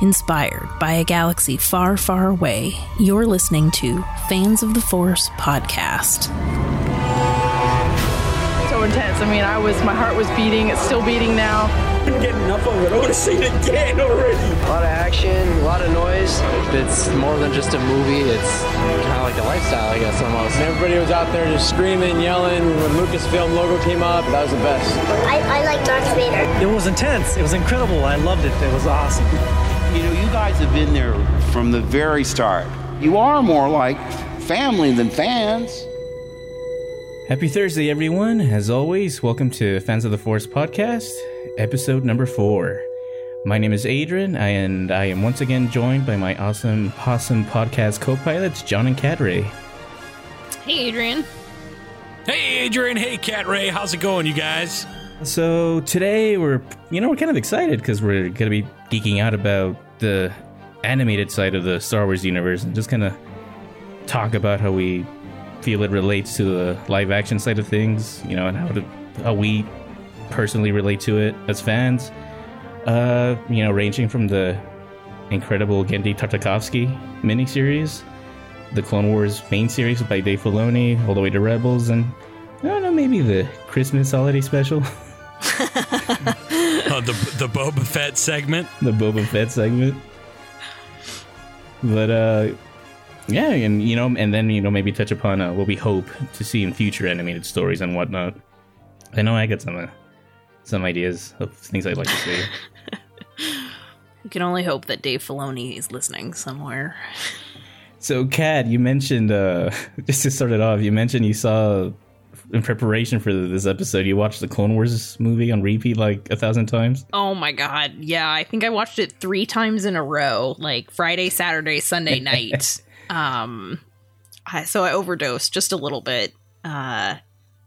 inspired by a galaxy far, far away. You're listening to Fans of the Force podcast. So intense. I mean, I was, my heart was beating. It's still beating now. I couldn't get enough of it. I want to see it again already. A lot of action, a lot of noise. It's more than just a movie. It's kind of like a lifestyle, I guess, almost. Everybody was out there just screaming, yelling. When Lucasfilm logo came up, that was the best. I, I like Darth Vader. It was intense. It was incredible. I loved it. It was awesome. You know, you guys have been there from the very start. You are more like family than fans. Happy Thursday, everyone. As always, welcome to Fans of the Force podcast, episode number four. My name is Adrian, and I am once again joined by my awesome Possum podcast co pilots, John and Cat Ray. Hey, Adrian. Hey, Adrian. Hey, Cat Ray. How's it going, you guys? So, today we're, you know, we're kind of excited because we're going to be geeking out about the animated side of the Star Wars universe and just kind of talk about how we feel it relates to the live action side of things, you know, and how to, how we personally relate to it as fans. Uh, you know, ranging from the incredible Genndy Tartakovsky miniseries, the Clone Wars main series by Dave Filoni, all the way to Rebels, and I don't know, maybe the Christmas holiday special, Uh, the the Boba Fett segment. the Boba Fett segment. But uh, yeah, and you know, and then you know, maybe touch upon uh, what we hope to see in future animated stories and whatnot. I know I got some uh, some ideas of things I'd like to see. We can only hope that Dave Filoni is listening somewhere. So, Cat, you mentioned uh, just to start it off, you mentioned you saw in preparation for this episode, you watched the Clone Wars movie on repeat like a thousand times. Oh my god. Yeah, I think I watched it three times in a row, like Friday, Saturday, Sunday night. um I, so I overdosed just a little bit. Uh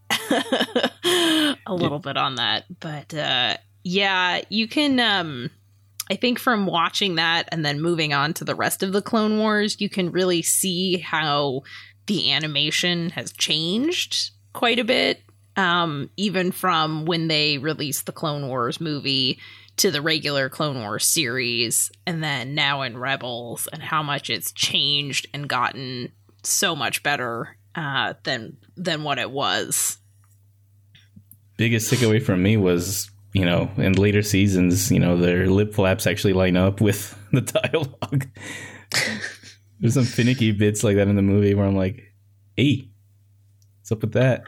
a little bit on that. But uh yeah, you can um I think from watching that and then moving on to the rest of the Clone Wars, you can really see how the animation has changed quite a bit. Um, even from when they released the Clone Wars movie to the regular Clone Wars series, and then now in Rebels, and how much it's changed and gotten so much better uh, than than what it was. Biggest takeaway from me was, you know, in later seasons, you know, their lip flaps actually line up with the dialogue. There's some finicky bits like that in the movie where I'm like, hey, what's up with that?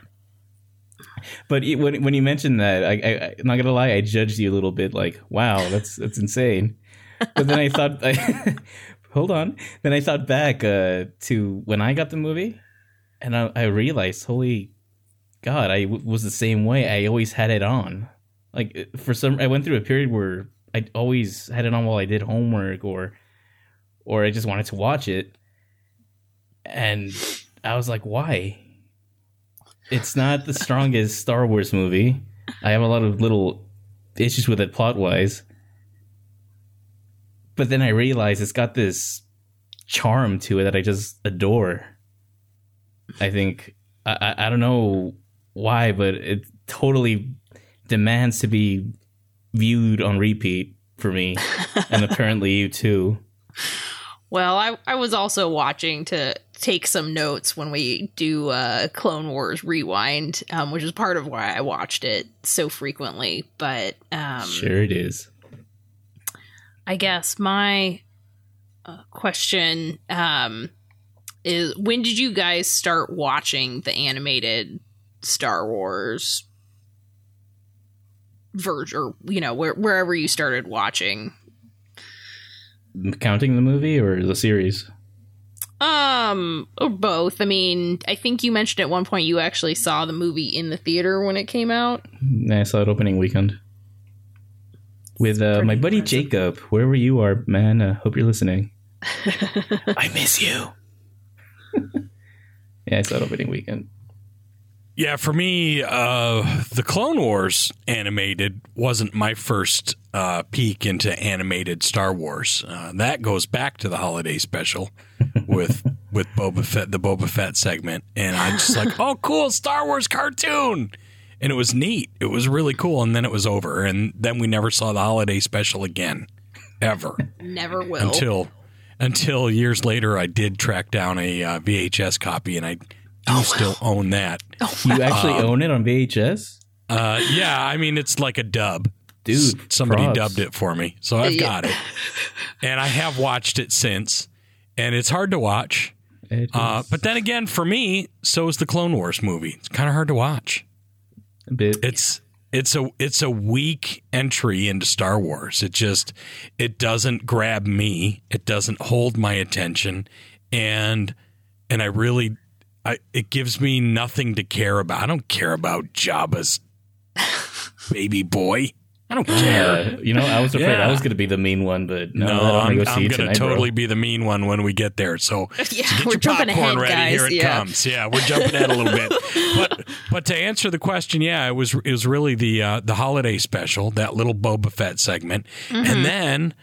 But it- when when you mentioned that, I, I I'm not gonna lie, I judged you a little bit. Like, wow, that's that's insane. But then I thought, I, hold on. Then I thought back uh, to when I got the movie, and I, I realized, holy God, I w- was the same way. I always had it on. Like for some, I went through a period where I always had it on while I did homework, or or I just wanted to watch it, and I was like, why? It's not the strongest Star Wars movie. I have a lot of little issues with it plot wise. But then I realize it's got this charm to it that I just adore. I think I, I, I don't know why, but it totally demands to be viewed on repeat for me, and apparently you too. Well, I, I was also watching to take some notes when we do uh, Clone Wars Rewind, um, which is part of why I watched it so frequently. But um, Sure, it is. I guess my uh, question um, is when did you guys start watching the animated Star Wars version, or you know, where, wherever you started watching? Counting the movie or the series? Um, or both. I mean, I think you mentioned at one point you actually saw the movie in the theater when it came out. I saw it opening weekend with uh, my buddy Jacob. Wherever you are, man, uh, hope you're listening. I miss you. yeah, I saw it opening weekend. Yeah, for me, uh, the Clone Wars animated wasn't my first uh, peek into animated Star Wars. Uh, that goes back to the holiday special with with Boba Fett, the Boba Fett segment, and I'm just like, oh, cool, Star Wars cartoon, and it was neat. It was really cool, and then it was over, and then we never saw the holiday special again. ever Never will. until until years later I did track down a uh, VHS copy and I do Oh, still own that. You actually own it on VHS, Uh, yeah, I mean it's like a dub. dude. Somebody props. dubbed it for me, so I've Yeah. got it, and I have watched it since, and it's hard to watch. Uh, but then again, for me, so is the Clone Wars movie. It's kind of hard to watch. a bit. It's it's a it's a weak entry into Star Wars. It just it doesn't grab me. It doesn't hold my attention, and and I really, I it gives me nothing to care about. I don't care about Jabba's baby boy. I don't care. Uh, you know, I was afraid Yeah. I was going to be the mean one, but no, No, I don't I'm, go I'm going tonight, to bro. totally be the mean one when we get there. So, Yeah, so get we're your jumping popcorn ahead, ready. guys. Here it Yeah. comes. Yeah, we're jumping ahead a little bit. But but to answer the question, yeah, it was it was really the uh, the holiday special, that little Boba Fett segment, Mm-hmm. and then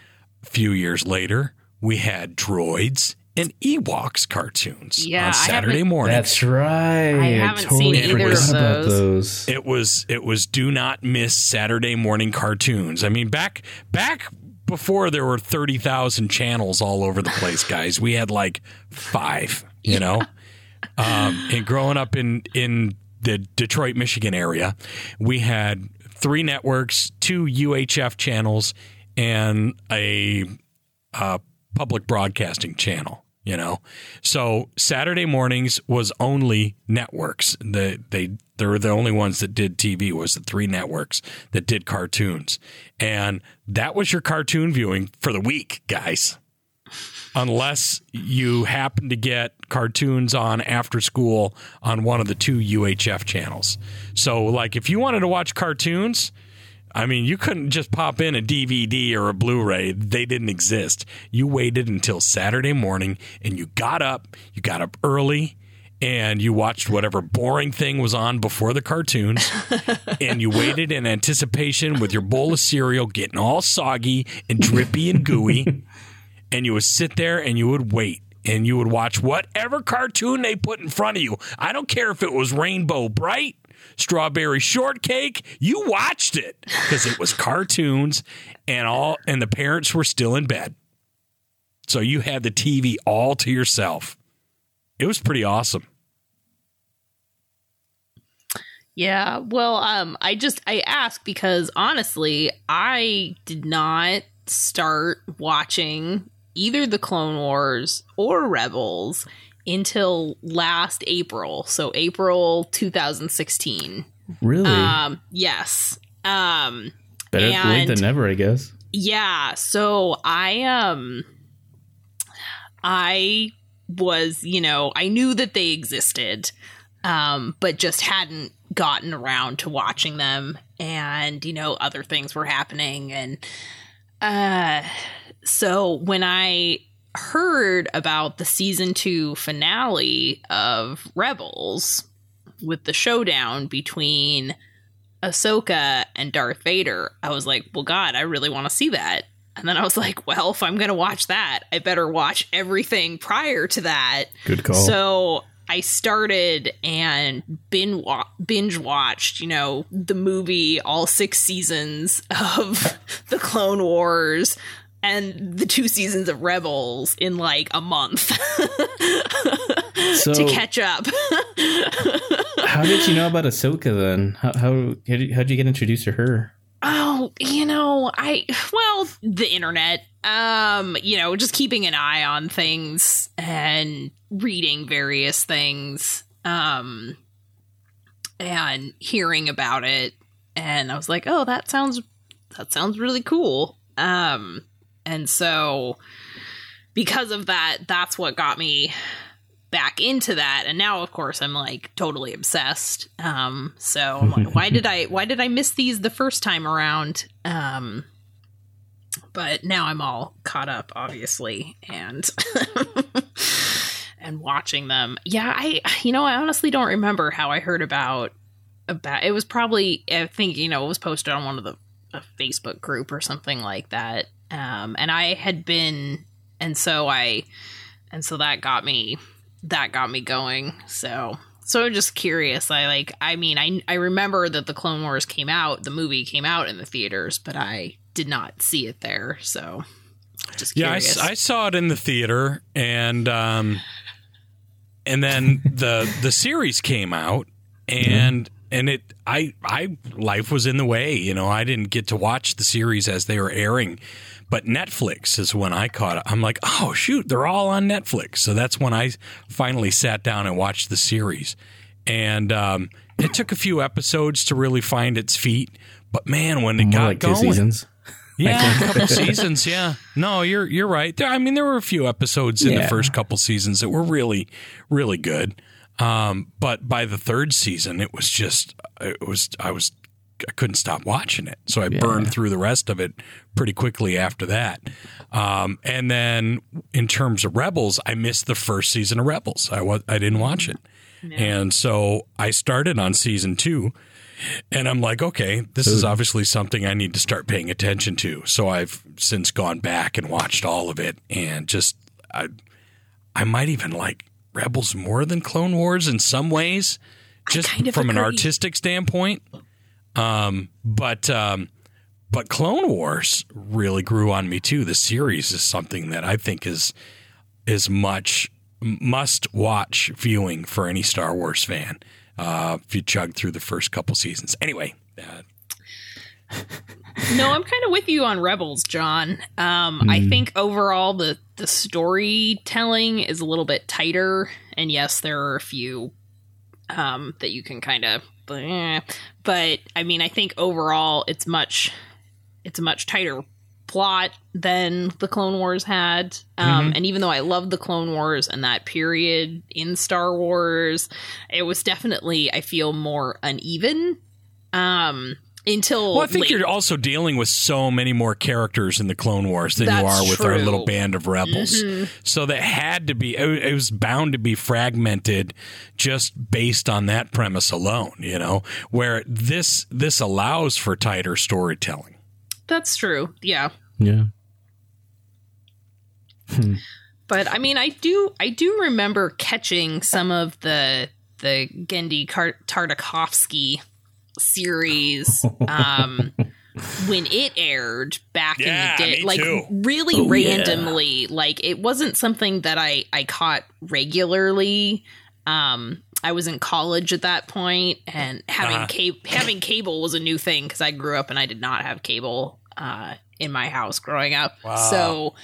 a few years later we had droids and Ewoks cartoons Yeah, on Saturday morning. That's right. I haven't totally seen either forgot of about those. those. it was it was do not miss Saturday morning cartoons. I mean back back before there were 30,000 channels all over the place, guys. We had like 5, you know. Um and growing up in in the Detroit, Michigan area, we had three networks, two UHF channels and a uh, public broadcasting channel you know? So saturday mornings was only networks. The, they they were the only ones that did tv was the three networks that did cartoons. And that was your cartoon viewing for the week guys. Unless you happen to get cartoons on after school on one of the two UHF channels. So, like, if you wanted to watch cartoons, I mean, you couldn't just pop in a DVD or a Blu ray. They didn't exist. You waited until Saturday morning and you got up, you got up early. And you watched whatever boring thing was on before the cartoons, and you waited in anticipation with your bowl of cereal getting all soggy and drippy and gooey and you would sit there and you would wait and you would watch whatever cartoon they put in front of you. I don't care if it was Rainbow Brite, Strawberry Shortcake, you watched it because it was cartoons and all and the parents were still in bed. So you had the TV all to yourself. It was pretty awesome. Yeah, well, um, I just I ask because honestly, I did not start watching either the Clone Wars or Rebels until last April. So April 2016. Really? Um, yes. Um, Better late and- than never, I guess. yeah, so I um I was, you know, I knew that they existed, um, but just hadn't gotten around to watching them and, you know, other things were happening and uh so when I heard about the season 2 finale of Rebels with the showdown between Ahsoka and Darth Vader, I was like, well, God, I really want to see that. And then I was like, well, if I'm going to watch that, I better watch everything prior to that. Good call. So I started and binge, binge watched, you know, the movie, all six seasons of the Clone Wars and the two seasons of Rebels in like a month so, to catch up. how did you know about Ahsoka then? How how how'd you, how'd you get introduced to her? Oh, you know, I well, the internet. Um, you know, just keeping an eye on things and reading various things. Um and hearing about it and I was like, "Oh, that sounds that sounds really cool." Um and so because of that, that's what got me back into that. And now of course i'm like totally obsessed. Um so I'm like, why did i why did i miss these the first time around? Um but now i'm all caught up obviously and and watching them. Yeah i you know i honestly don't remember how i heard about about it was probably i think you know it was posted on one of the a facebook group or something like that um and i had been and so i and so that got me that got me going. So so I'm just curious. I like I mean I I remember that the Clone Wars came out, the movie came out in the theaters, but I did not see it there. So Just Yeah, I, curious. I saw it in the theater, and um, and then the the series came out, and and it I I life was in the way. You know, I didn't get to watch the series as they were airing, but Netflix is when I caught it. I'm like, oh shoot, they're all on Netflix. So that's when I finally sat down and watched the series, and um, it took a few episodes to really find its feet. But man, when it More got like going, seasons. yeah, a couple seasons. Yeah, no, you're you're right. There, I mean, there were a few episodes in the first couple seasons that were really, really good. Um, but by the third season, it was just it was I was I couldn't stop watching it, so I burned through the rest of it pretty quickly after that. Um, and then in terms of Rebels, I missed the first season of Rebels. I was I didn't watch it, and so I started on season two. And I'm like, okay, this is obviously something I need to start paying attention to. So I've since gone back and watched all of it, and just I, I might even like Rebels more than Clone Wars in some ways, just kind of from an artistic standpoint. Um, but um, but Clone Wars really grew on me too. The series is something that I think is is much must watch viewing for any Star Wars fan. Uh, if you chug through the first couple seasons, anyway. Uh, no, I'm kind of with you on Rebels, John. Um, I think overall the the storytelling is a little bit tighter, and yes, there are a few um, that you can kind of, but I mean, I think overall it's much it's a much tighter plot than the Clone Wars had. Um, And even though I loved the Clone Wars and that period in Star Wars, it was definitely I feel more uneven. Um, until well, I think late- you're also dealing with so many more characters in the Clone Wars than you are with our little band of rebels. Mm-hmm. So that had to be, it it was bound to be fragmented just based on that premise alone, you know, where this, this allows for tighter storytelling. That's true. Yeah. Yeah. Hmm. But I mean, I do I do remember catching some of the the Genndy Kar- Tartakovsky series um when it aired back Yeah, in the day like too. really Oh, yeah. randomly like it wasn't something that I I caught regularly um I was in college at that point and having Uh-huh. cable having cable was a new thing cuz I grew up and I did not have cable uh in my house growing up so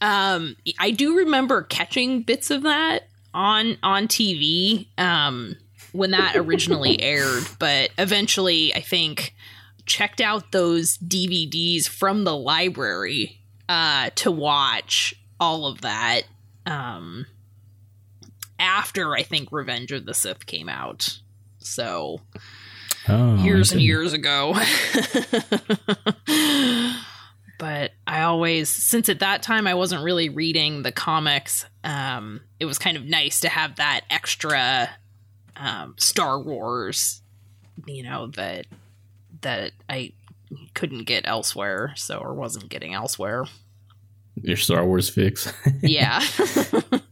um I do remember catching bits of that on on TV um when that originally aired but eventually I think checked out those DVDs from the library uh to watch all of that um after I think Revenge of the Sith came out so Oh, years and years ago. but I always, since at that time I wasn't really reading the comics, um, it was kind of nice to have that extra um, Star Wars, you know, that that I couldn't get elsewhere, so or wasn't getting elsewhere. Your Star Wars fix. Yeah.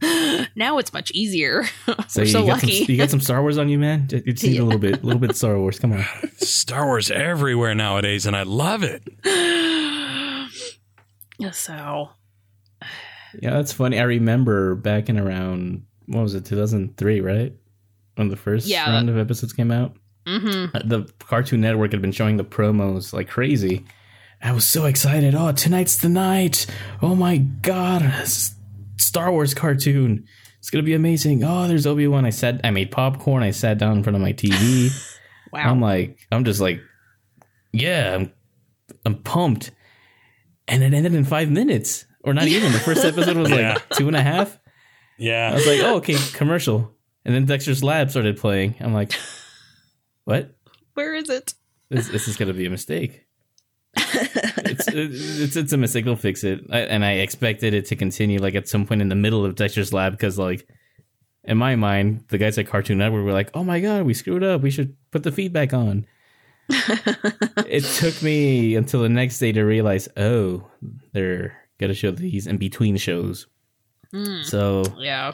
now it's much easier. so We're you so got lucky. Some, you got some Star Wars on you, man. It it seems a little bit, a little bit of Star Wars. Come on. Star Wars everywhere nowadays, and I love it. so Yeah, that's funny. I remember back in around what was it, two thousand three, right? When the first Yeah. round of episodes came out. hmm Uh, The Cartoon Network had been showing the promos like crazy. I was so excited. Oh, tonight's the night. Oh my god, S- Star Wars cartoon. It's gonna be amazing. Oh, there's Obi Wan. I said I made popcorn. I sat down in front of my TV. wow. I'm like, I'm just like, yeah, I'm, I'm pumped. And it ended in five minutes, or not even. The first episode was Yeah. like two and a half. Yeah. I was like, oh, okay, commercial. And then Dexter's Lab started playing. I'm like, what? Where is it? This, this is going to be a mistake. it's, it's it's a mistake. They'll fix it. I, and I expected it to continue like at some point in the middle of Dexter's Lab because like in my mind, the guys at Cartoon Network were like, "Oh my god, we screwed up. We should put the feedback on." it took me until the next day to realize, oh, they're gonna show these in between shows. Hmm. So Yeah.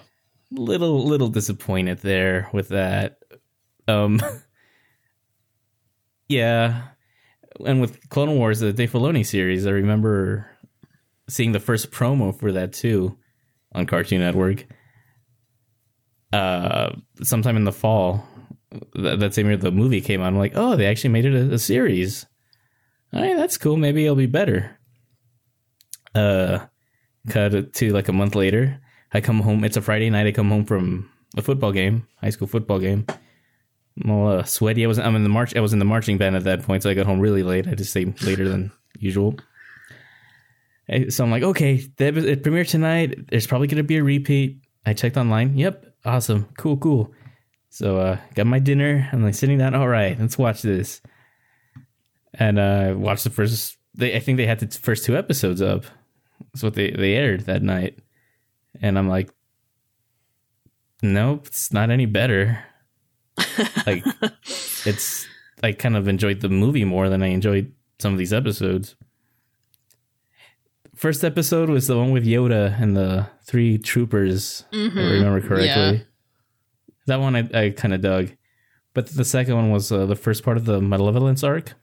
Little little disappointed there with that. Um, yeah, and with Clone Wars, the Dave Filoni series, I remember seeing the first promo for that too on Cartoon Network. Uh, sometime in the fall, that, that same year the movie came out. I'm like, oh, they actually made it a, a series. All right, that's cool. Maybe it'll be better. Uh, cut to like a month later. I come home. It's a Friday night. I come home from a football game, high school football game. I'm all uh, sweaty. I was I'm in the march. I was in the marching band at that point, so I got home really late. I just stay later than usual. So I'm like, okay, it premiered tonight. There's probably gonna be a repeat. I checked online. Yep, awesome, cool, cool. So uh, got my dinner. I'm like sitting down. All right, let's watch this. And uh, watched the first. They, I think they had the first two episodes up. That's what they they aired that night. And I'm like, nope, it's not any better. like, it's. I kind of enjoyed the movie more than I enjoyed some of these episodes. First episode was the one with Yoda and the three troopers, if I remember correctly. Yeah. That one I, I kind of dug. But the second one was uh, the first part of the Malevolence arc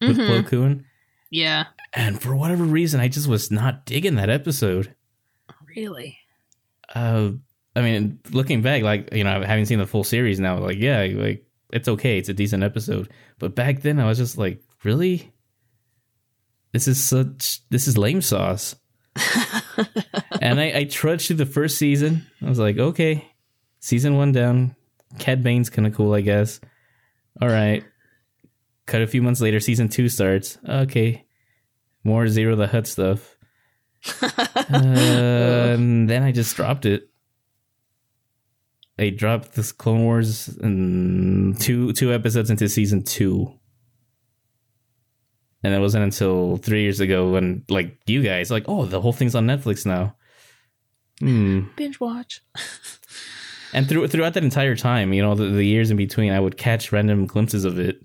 with Plo Koon. Yeah. And for whatever reason, I just was not digging that episode. Really? Uh, I mean, looking back, like you know, having seen the full series now, like yeah, like it's okay, it's a decent episode. But back then, I was just like, really, this is such this is lame sauce. and I, I trudged through the first season. I was like, okay, season one down. Cad Bane's kind of cool, I guess. All right. Cut a few months later, season two starts. Okay, more Ziro the Hutt stuff. Uh, and then I just dropped it. I dropped this Clone Wars and two two episodes into season two, and it wasn't until three years ago when like you guys like, oh, the whole thing's on Netflix now. Hmm. Binge watch. And through throughout that entire time, you know, the, the years in between, I would catch random glimpses of it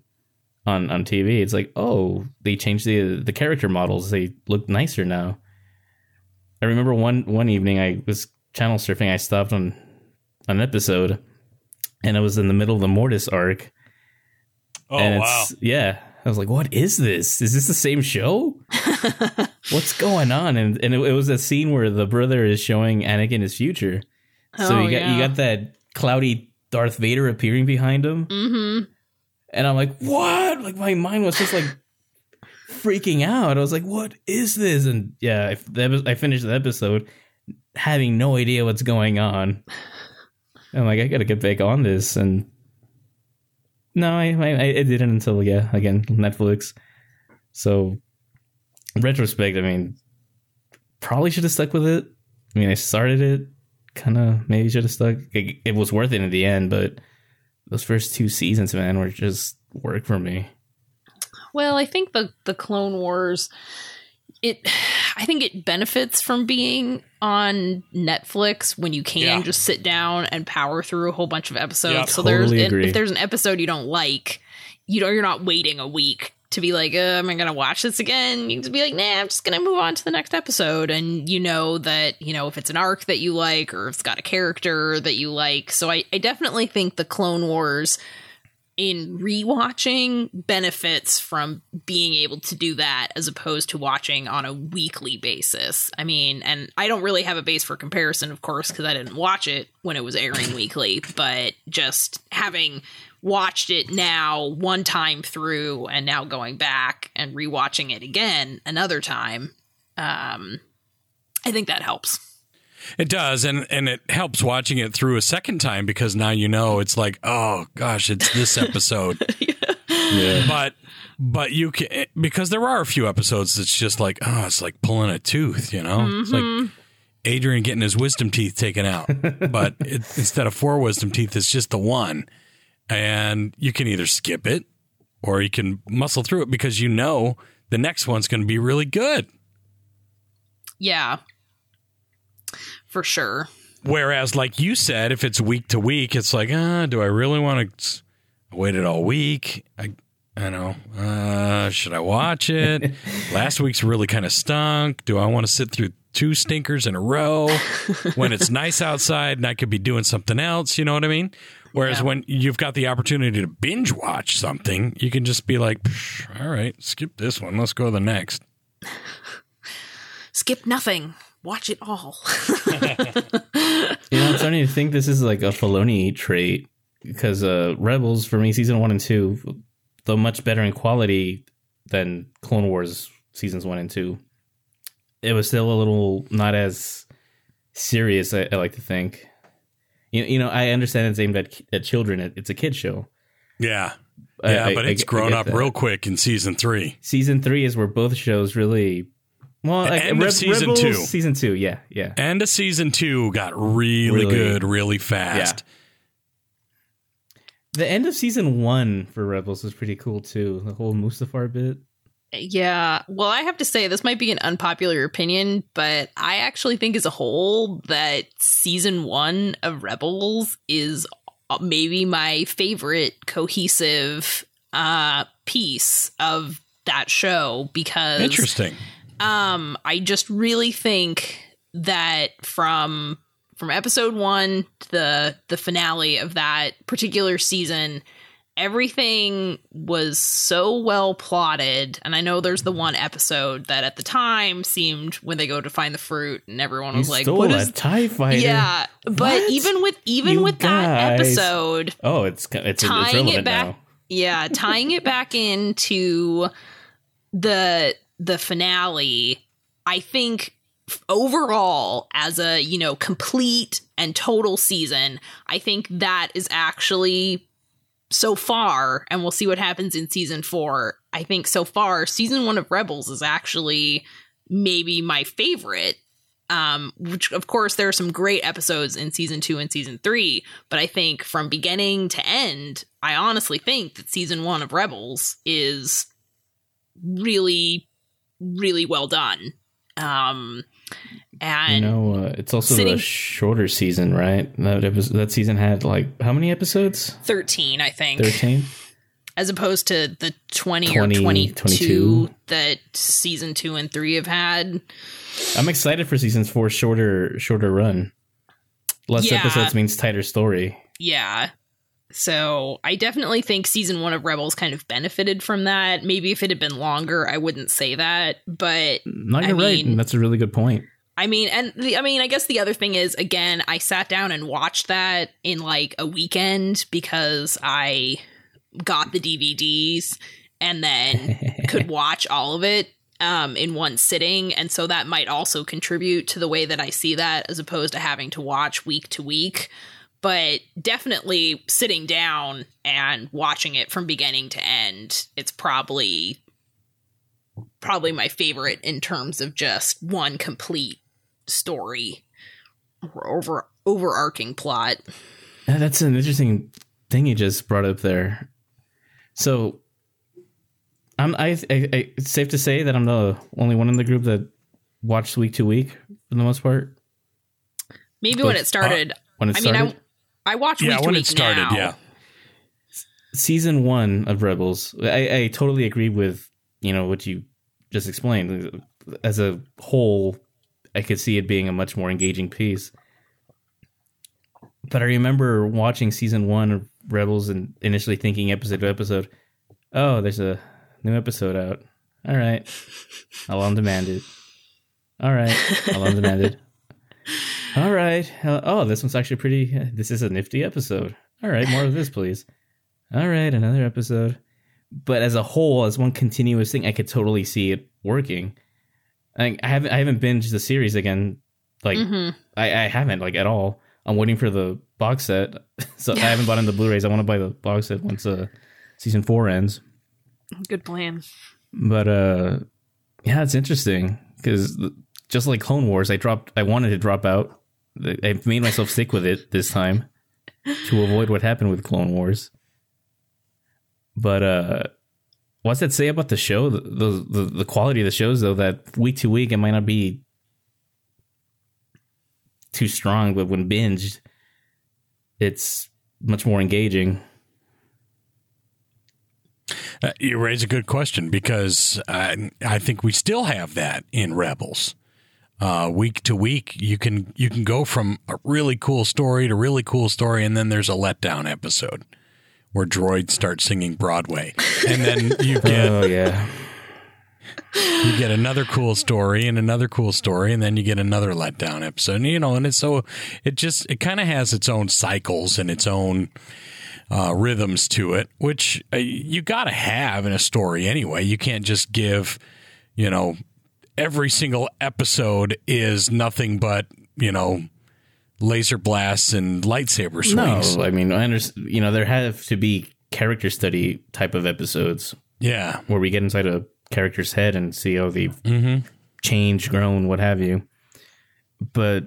on on TV. It's like, oh, they changed the the character models; they look nicer now. I remember one one evening I was channel surfing. I stopped on an episode, and it was in the middle of the Mortis arc. Oh and wow! it's, yeah, I was like, "What is this? Is this the same show? What's going on?" And and it, it was a scene where the brother is showing Anakin his future. So Oh, you got you got that cloudy Darth Vader appearing behind him, Mm-hmm. and I'm like, "What?" Like my mind was just like freaking out. I was like, "What is this?" And yeah, I, I finished the episode having no idea what's going on. I'm like, I got to get back on this, and no, I, I I didn't until yeah, again Netflix. So, retrospect, I mean, probably should have stuck with it. I mean, I started it, kind of maybe should have stuck. It, it was worth it in the end, but those first two seasons, man, were just work for me. Well, I think the the Clone Wars it I think it benefits from being on Netflix when you can Yeah. just sit down and power through a whole bunch of episodes. Yeah, so there's totally and agree. if there's an episode you don't like, you know you're not waiting a week to be like, uh, am I gonna watch this again? You can be like, nah, I'm just gonna move on to the next episode, and you know that you know if it's an arc that you like or if it's got a character that you like. So I, I definitely think the Clone Wars in rewatching benefits from being able to do that as opposed to watching on a weekly basis. I mean, and I don't really have a base for comparison, of course, because I didn't watch it when it was airing weekly, but just having watched it now one time through and now going back and rewatching it again another time, um, I think that helps. It does, and and it helps watching it through a second time because now you know it's like, oh gosh, it's this episode. But but you can eh, because there are a few episodes that's just like, oh, it's like pulling a tooth, you know. It's like mm-hmm. Adrian getting his wisdom teeth taken out, but it, instead of four wisdom teeth, it's just the one, and you can either skip it or you can muscle through it because you know the next one's going to be really good. Yeah. For sure. Whereas, like you said, if it's week to week, it's like, ah, do I really want to wait it all week? I, I know. Uh, should I watch it? Last week's really kind of stunk. Do I want to sit through two stinkers in a row when it's nice outside and I could be doing something else? You know what I mean? Whereas Yeah. when you've got the opportunity to binge watch something, you can just be like, all right, skip this one. Let's go to the next. skip nothing. Watch it all. You know, I'm starting to think this is like a Filoni trait because uh, Rebels for me, season one and two, though much better in quality than Clone Wars seasons one and two, it was still a little not as serious. I, I like to think. You, you know, I understand it's aimed at, at children. It, it's a kid show. Yeah. Yeah, I- but I it's I grown get up that. real quick in season three. Season three is where both shows really. Well, like, End of season Rebels, two. Season two, yeah, yeah. And a season two got really, Really- good, really fast. The end of season one for Rebels was pretty cool too. The whole Mustafar bit. Yeah. Well, I have to say, this might be an unpopular opinion, but I actually think as a whole that season one of Rebels is uh, maybe my favorite cohesive uh piece of that show because Interesting. Um I just really think that from from episode 1 to the the finale of that particular season everything was so well plotted and I know there's the one episode that at the time seemed when they go to find the fruit and everyone You was like stole what a is TIE fighter. yeah but What? even with even You with that episode Oh, it's it's, it's tying relevant it back now. yeah tying it back into the the finale i think overall as a you know complete and total season i think that is actually so far and we'll see what happens in season 4 i think so far season 1 of rebels is actually maybe my favorite um which of course there are some great episodes in season 2 and season 3 but i think from beginning to end i honestly think that season 1 of rebels is really really well done um and You know, uh, it's also sitting- a shorter season, right? That episode, that season had like how many episodes? 13 i think Thirteen. as opposed to the 20, 20, or 22 22. that season 2 and 3 have had I'm excited for season four. Shorter, shorter run. Less Yeah. episodes means tighter story. Yeah. So I definitely think season one of Rebels kind of benefited from that. Maybe if it had been longer, I wouldn't say that. But No, I you're right. mean- That's a really good point. I mean, and the, I mean, I guess the other thing is, again, I sat down and watched that in like a weekend because I got the DVDs and then could watch all of it um, in one sitting. And so that might also contribute to the way that I see that as opposed to having to watch week to week. But definitely sitting down and watching it from beginning to end, it's probably probably my favorite in terms of just one complete story or over overarching plot. That's an interesting thing you just brought up there. So, I'm I, I, I it's safe to say that I'm the only one in the group that watched week to week for the most part. Maybe But, when it started. When it I mean, started, I I watch Yeah, week to when week it started, now. yeah. season one of Rebels, I, I totally agree with you know what you just explained. As a whole, I could see it being a much more engaging piece. But I remember watching season one of Rebels and initially thinking episode to episode, oh, there's a new episode out. All right, I'll on demand it. All right, I'll on demand it. All right. Oh, this one's actually pretty. This is a nifty episode. All right, more of this, please. All right, another episode. But as a whole, as one continuous thing, I could totally see it working. I, I haven't I haven't binged the series again. Like Mhm. I, I haven't like at all. I'm waiting for the box set, so I haven't bought in the Blu-rays. I want to buy the box set once uh, season four ends. Good plan. But uh, yeah, it's interesting because just like Clone Wars, I dropped. I wanted to drop out. I made myself stick with it this time to avoid what happened with Clone Wars. But uh, what's that say about the show? The, the the quality of the shows, though, that week to week it might not be too strong, but when binged, it's much more engaging. Uh, you raise a good question because uh, I think we still have that in Rebels. Uh, week to week, you can you can go from a really cool story to really cool story, and then there's a letdown episode where droids start singing Broadway, and then you get Oh yeah, you get another cool story and another cool story, and then you get another letdown episode. You know, and it's so it just it kind of has its own cycles and its own uh, rhythms to it, which uh, you got to have in a story anyway. You can't just give, you know, every single episode is nothing but you know laser blasts and lightsaber swings. No, I mean, I understand. You know, there have to be character study type of episodes Yeah, where we get inside a character's head and see how they've Mm-hmm. changed, grown, what have you. But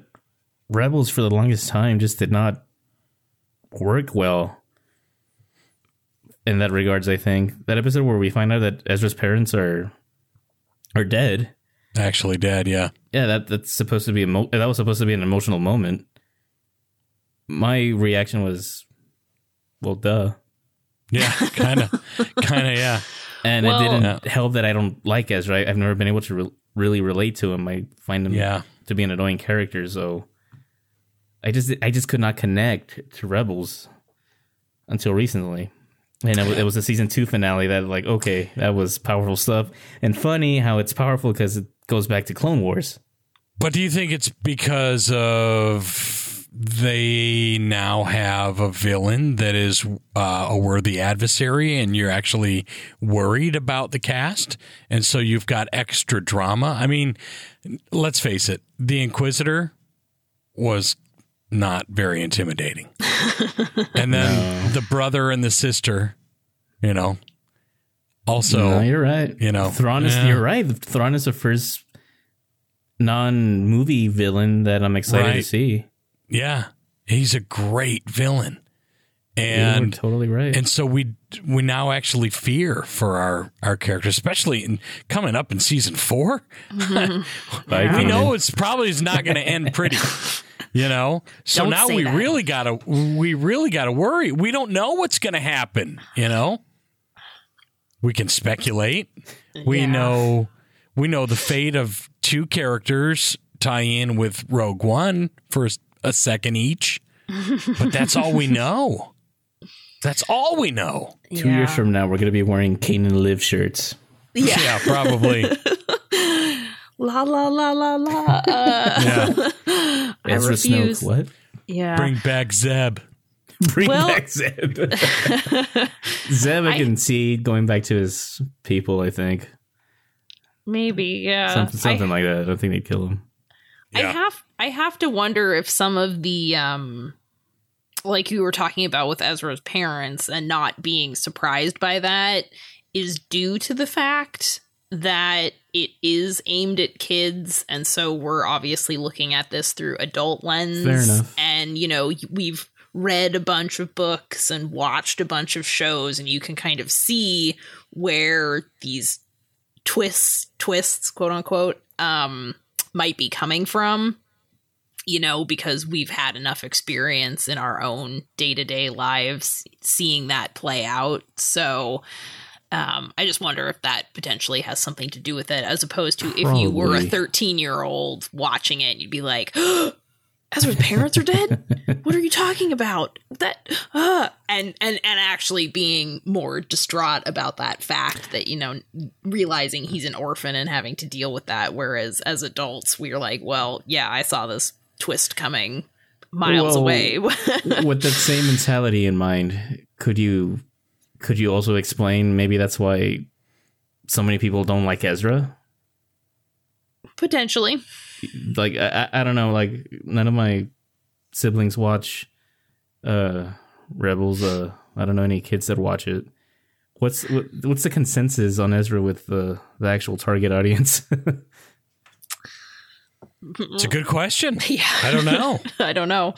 Rebels, for the longest time, just did not work well in that regards. I think that episode where we find out that Ezra's parents are are dead. Actually, Dad. Yeah, Yeah, that that's supposed to be emo- that was supposed to be an emotional moment. My reaction was, well, duh. yeah, kind of, kind of, yeah. and Well- it didn't help that I don't like Ezra. I- I've never been able to re- really relate to him. I find him Yeah. to be an annoying character. So I just I just could not connect to Rebels until recently, and it was, it was the season two finale that like okay that was powerful stuff and funny how it's powerful because it goes back to Clone Wars. But do you think it's because of they now have a villain that is uh, a worthy adversary, and you're actually worried about the cast, and so you've got extra drama? I mean, let's face it, the Inquisitor was not very intimidating, and then the brother and the sister, you know, also. no, you're right. you know, Thrawn is yeah. you're right. Thrawn is the first non movie villain that I'm excited to see. Yeah, he's a great villain, You're and totally right. and so we we now actually fear for our our characters, especially in coming up in season four. I mm-hmm. We can- know it's probably is not going to end pretty, you know. So Don't now say we that. really gotta we really gotta worry. We don't know what's going to happen, you know. We can speculate. We Yeah. know we know the fate of two characters tie in with Rogue One for a second each, but that's all we know. That's all we know. Two years from now, we're going to be wearing Kanan Live shirts. Yeah, Yeah, probably. La la la la la. Uh, Yeah. I Ezra refuse. Snoke, what? yeah. Bring back Zeb. Bring Well- back Zeb. Zeb, I, I- can see going back to his people, I think. Maybe, yeah. something I- like that. I don't think they'd kill him. I have I have to wonder if some of the um like you were talking about with Ezra's parents and not being surprised by that is due to the fact that it is aimed at kids and so we're obviously looking at this through adult lens Fair enough. and you know we've read a bunch of books and watched a bunch of shows and you can kind of see where these twists twists quote unquote um might be coming from you know because we've had enough experience in our own day-to-day lives seeing that play out so um i just wonder if that potentially has something to do with it as opposed to if you were a 13 year old watching it you'd be like Ezra's parents are dead. What are you talking about? That uh, and and and actually being more distraught about that fact that you know realizing he's an orphan and having to deal with that. Whereas as adults, we're like, well, yeah, I saw this twist coming miles Well, away. With that same mentality in mind, could you could you also explain maybe that's why so many people don't like Ezra? Potentially, Like I, I I don't know, like none of my siblings watch uh Rebels. Uh I don't know any kids that watch it. What's what's the consensus on Ezra with the the actual target audience? It's a good question. yeah. I don't know. I don't know.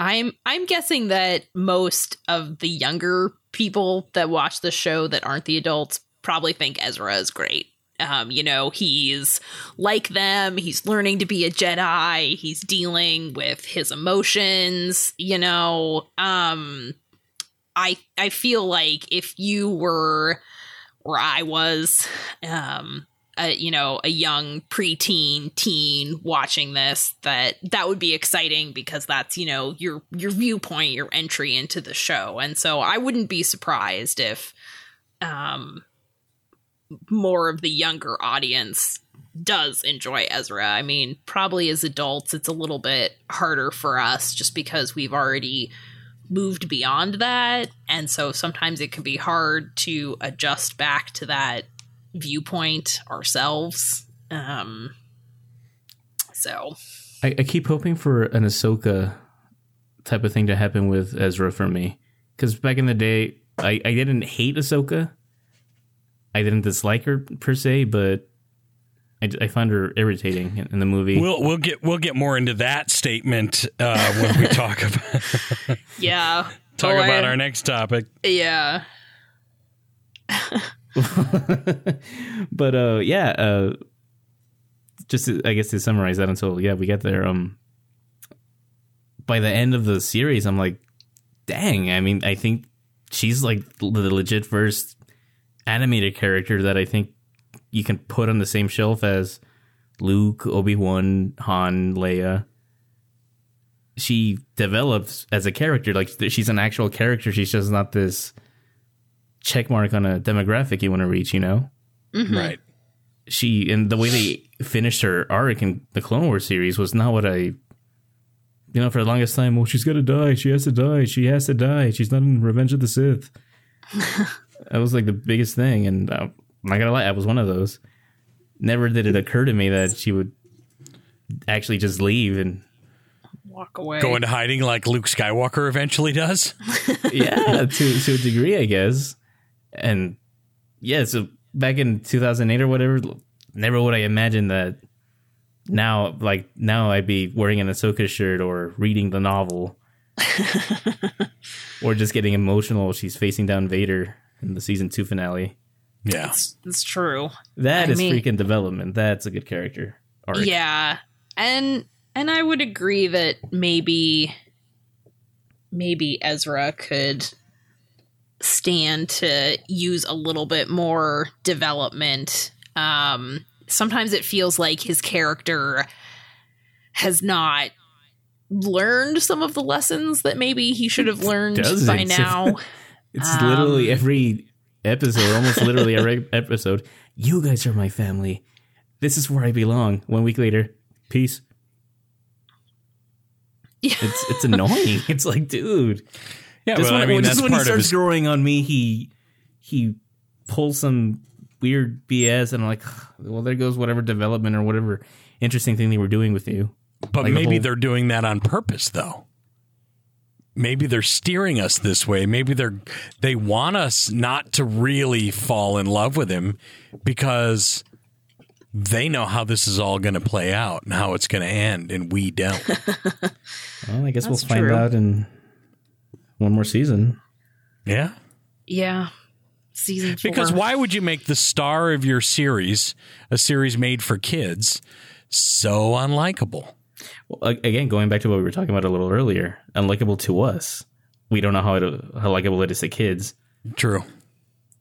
I'm I'm guessing that most of the younger people that watch the show that aren't the adults probably think Ezra is great. Um, you know, he's like them, he's learning to be a Jedi, he's dealing with his emotions, you know. Um I I feel like if you were where I was, um, a, you know, a young preteen teen watching this, that that would be exciting because that's you know your your viewpoint, your entry into the show, and so I wouldn't be surprised if, um, more of the younger audience does enjoy Ezra. I mean, probably as adults, it's a little bit harder for us just because we've already moved beyond that. And so sometimes it can be hard to adjust back to that viewpoint ourselves. Um, so I, I keep hoping for an Ahsoka type of thing to happen with Ezra for me. Because back in the day, I, I didn't hate Ahsoka. I didn't dislike her per se, but I, I find her irritating in, in the movie. We'll we'll get we'll get more into that statement uh, when we talk about yeah, talk I- about our next topic. yeah. but uh, yeah, uh, just to, I guess to summarize that until yeah we get there. Um, by the end of the series, I'm like, dang. I mean, I think she's like the legit first animated character that I think you can put on the same shelf as Luke, Obi Wan, Han, Leia. She develops as a character, like she's an actual character. She's just not this check mark on a demographic you want to reach, you know? Right. She and the way they finished her arc in the Clone Wars series was not what I, you know, for the longest time. Well, she's got to die. She has to die. She has to die. She's not in Revenge of the Sith. that was like the biggest thing, and uh, I'm not gonna lie, I was one of those. Never did it occur to me that she would actually just leave and Walk away. Go into hiding like Luke Skywalker eventually does. yeah, to to a degree, I guess. And yeah, so back in 2008 or whatever, never would I imagine that now, like now, I'd be wearing an Ahsoka shirt or reading the novel, or just getting emotional. She's facing down Vader in the season two finale. Yeah. It's true. That I is mean- freaking development. That's a good character arc. Yeah. And and I would agree that maybe maybe Ezra could stand to use a little bit more development. Um sometimes it feels like his character has not learned some of the lessons that maybe he should have learned Doesn't. by now. It's literally Um, every episode, almost literally every episode. You guys are my family. This is where I belong. One week later, peace. Yeah. It's it's annoying. It's like, dude. Yeah, just but when, I mean just that's when he part of starts his growing on me, he he pulls some weird BS, and I'm like, well, there goes whatever development or whatever interesting thing they were doing with you. But Like a maybe whole- they're doing that on purpose, though. Maybe they're steering us this way. Maybe they're they want us not to really fall in love with him because they know how this is all going to play out and how it's going to end, and we don't. Well, I guess That's we'll find true. out in one more season. yeah. yeah. Season four. Because why would you make the star of your series, a series made for kids, so unlikable? Well, again, going back to what we were talking about a little earlier, unlikable to us. We don't know how it, how likable it is to kids. True.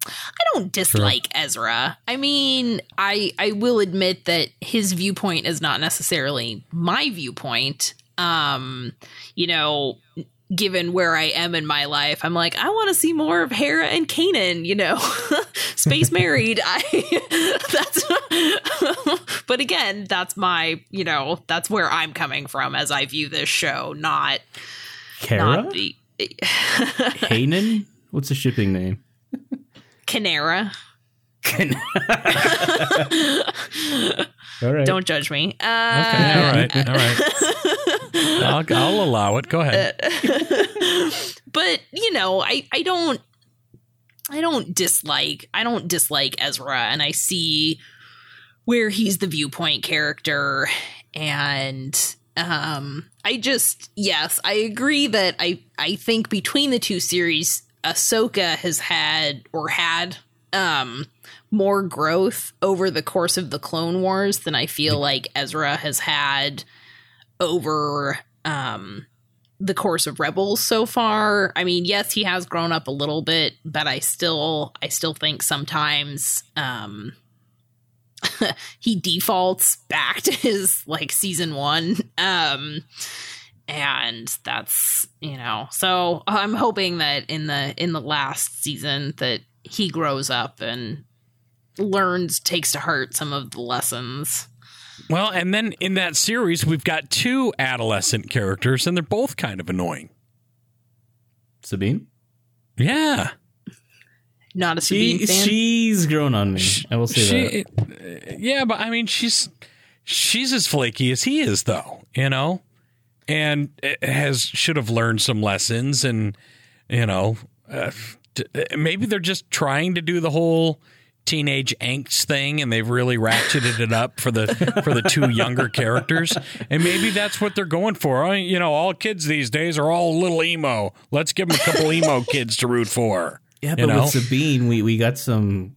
I don't dislike Ezra. I mean, I I will admit that his viewpoint is not necessarily my viewpoint. Um, you know, given where I am in my life, I'm like, I want to see more of Hera and Kanan, you know. Space married. I that's but again, that's my, you know, that's where I'm coming from as I view this show, not Kara? not the Kanan? What's the shipping name? Kanera. All right. Don't judge me. Uh, Okay. All right. All right. I'll, I'll allow it. Go ahead. but you know i i don't i don't dislike i don't dislike ezra and i see where he's the viewpoint character and um i just yes i agree that i i think between the two series ahsoka has had or had um more growth over the course of the clone wars than i feel like ezra has had over um the course of rebels so far. I mean yes he has grown up a little bit but i still i still think sometimes um he defaults back to his like season one. Um and that's you know so i'm hoping that in the in the last season that he grows up and learns, takes to heart some of the lessons. Well, and then in that series, we've got two adolescent characters, and they're both kind of annoying. Sabine? Yeah. Not a Sabine She, fan. she's grown on me. I will say She, that. uh, yeah, but I mean, she's she's as flaky as he is, though. You know, and has should have learned some lessons, and you know, uh, maybe they're just trying to do the whole teenage angst thing, and they've really ratcheted it up for the for the two younger characters, and maybe that's what they're going for. Uh, You know, all kids these days are all a little emo. Let's give them a couple emo kids to root for. Yeah, but know? with Sabine, we, we got some.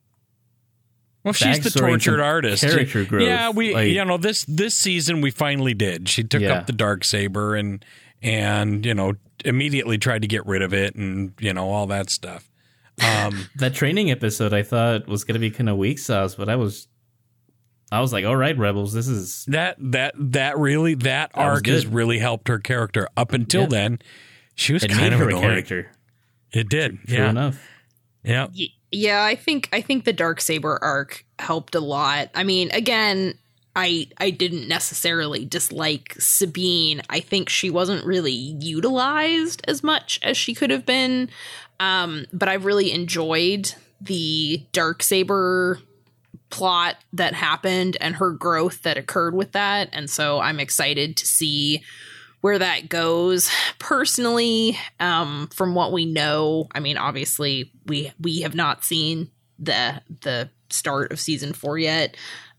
Well, she's the tortured artist. character growth, Yeah, we like- you know this this season we finally did. She took Yeah. up the dark saber and and you know immediately tried to get rid of it and you know all that stuff. Um, That training episode I thought was going to be kind of weak sauce, but I was. I was like, all right, Rebels, this is. that that that really that, That arc has really helped her character. Up until Yeah. then, she was It kind made of her a annoying. character. It did. True yeah. enough. Yeah. Yeah, I think I think the dark saber arc helped a lot. I mean, again, I I didn't necessarily dislike Sabine. I think she wasn't really utilized as much as she could have been. Um, but I've really enjoyed the dark saber plot that happened and her growth that occurred with that. And so I'm excited to see where that goes personally um from what we know i mean obviously we we have not seen the the start of season 4 yet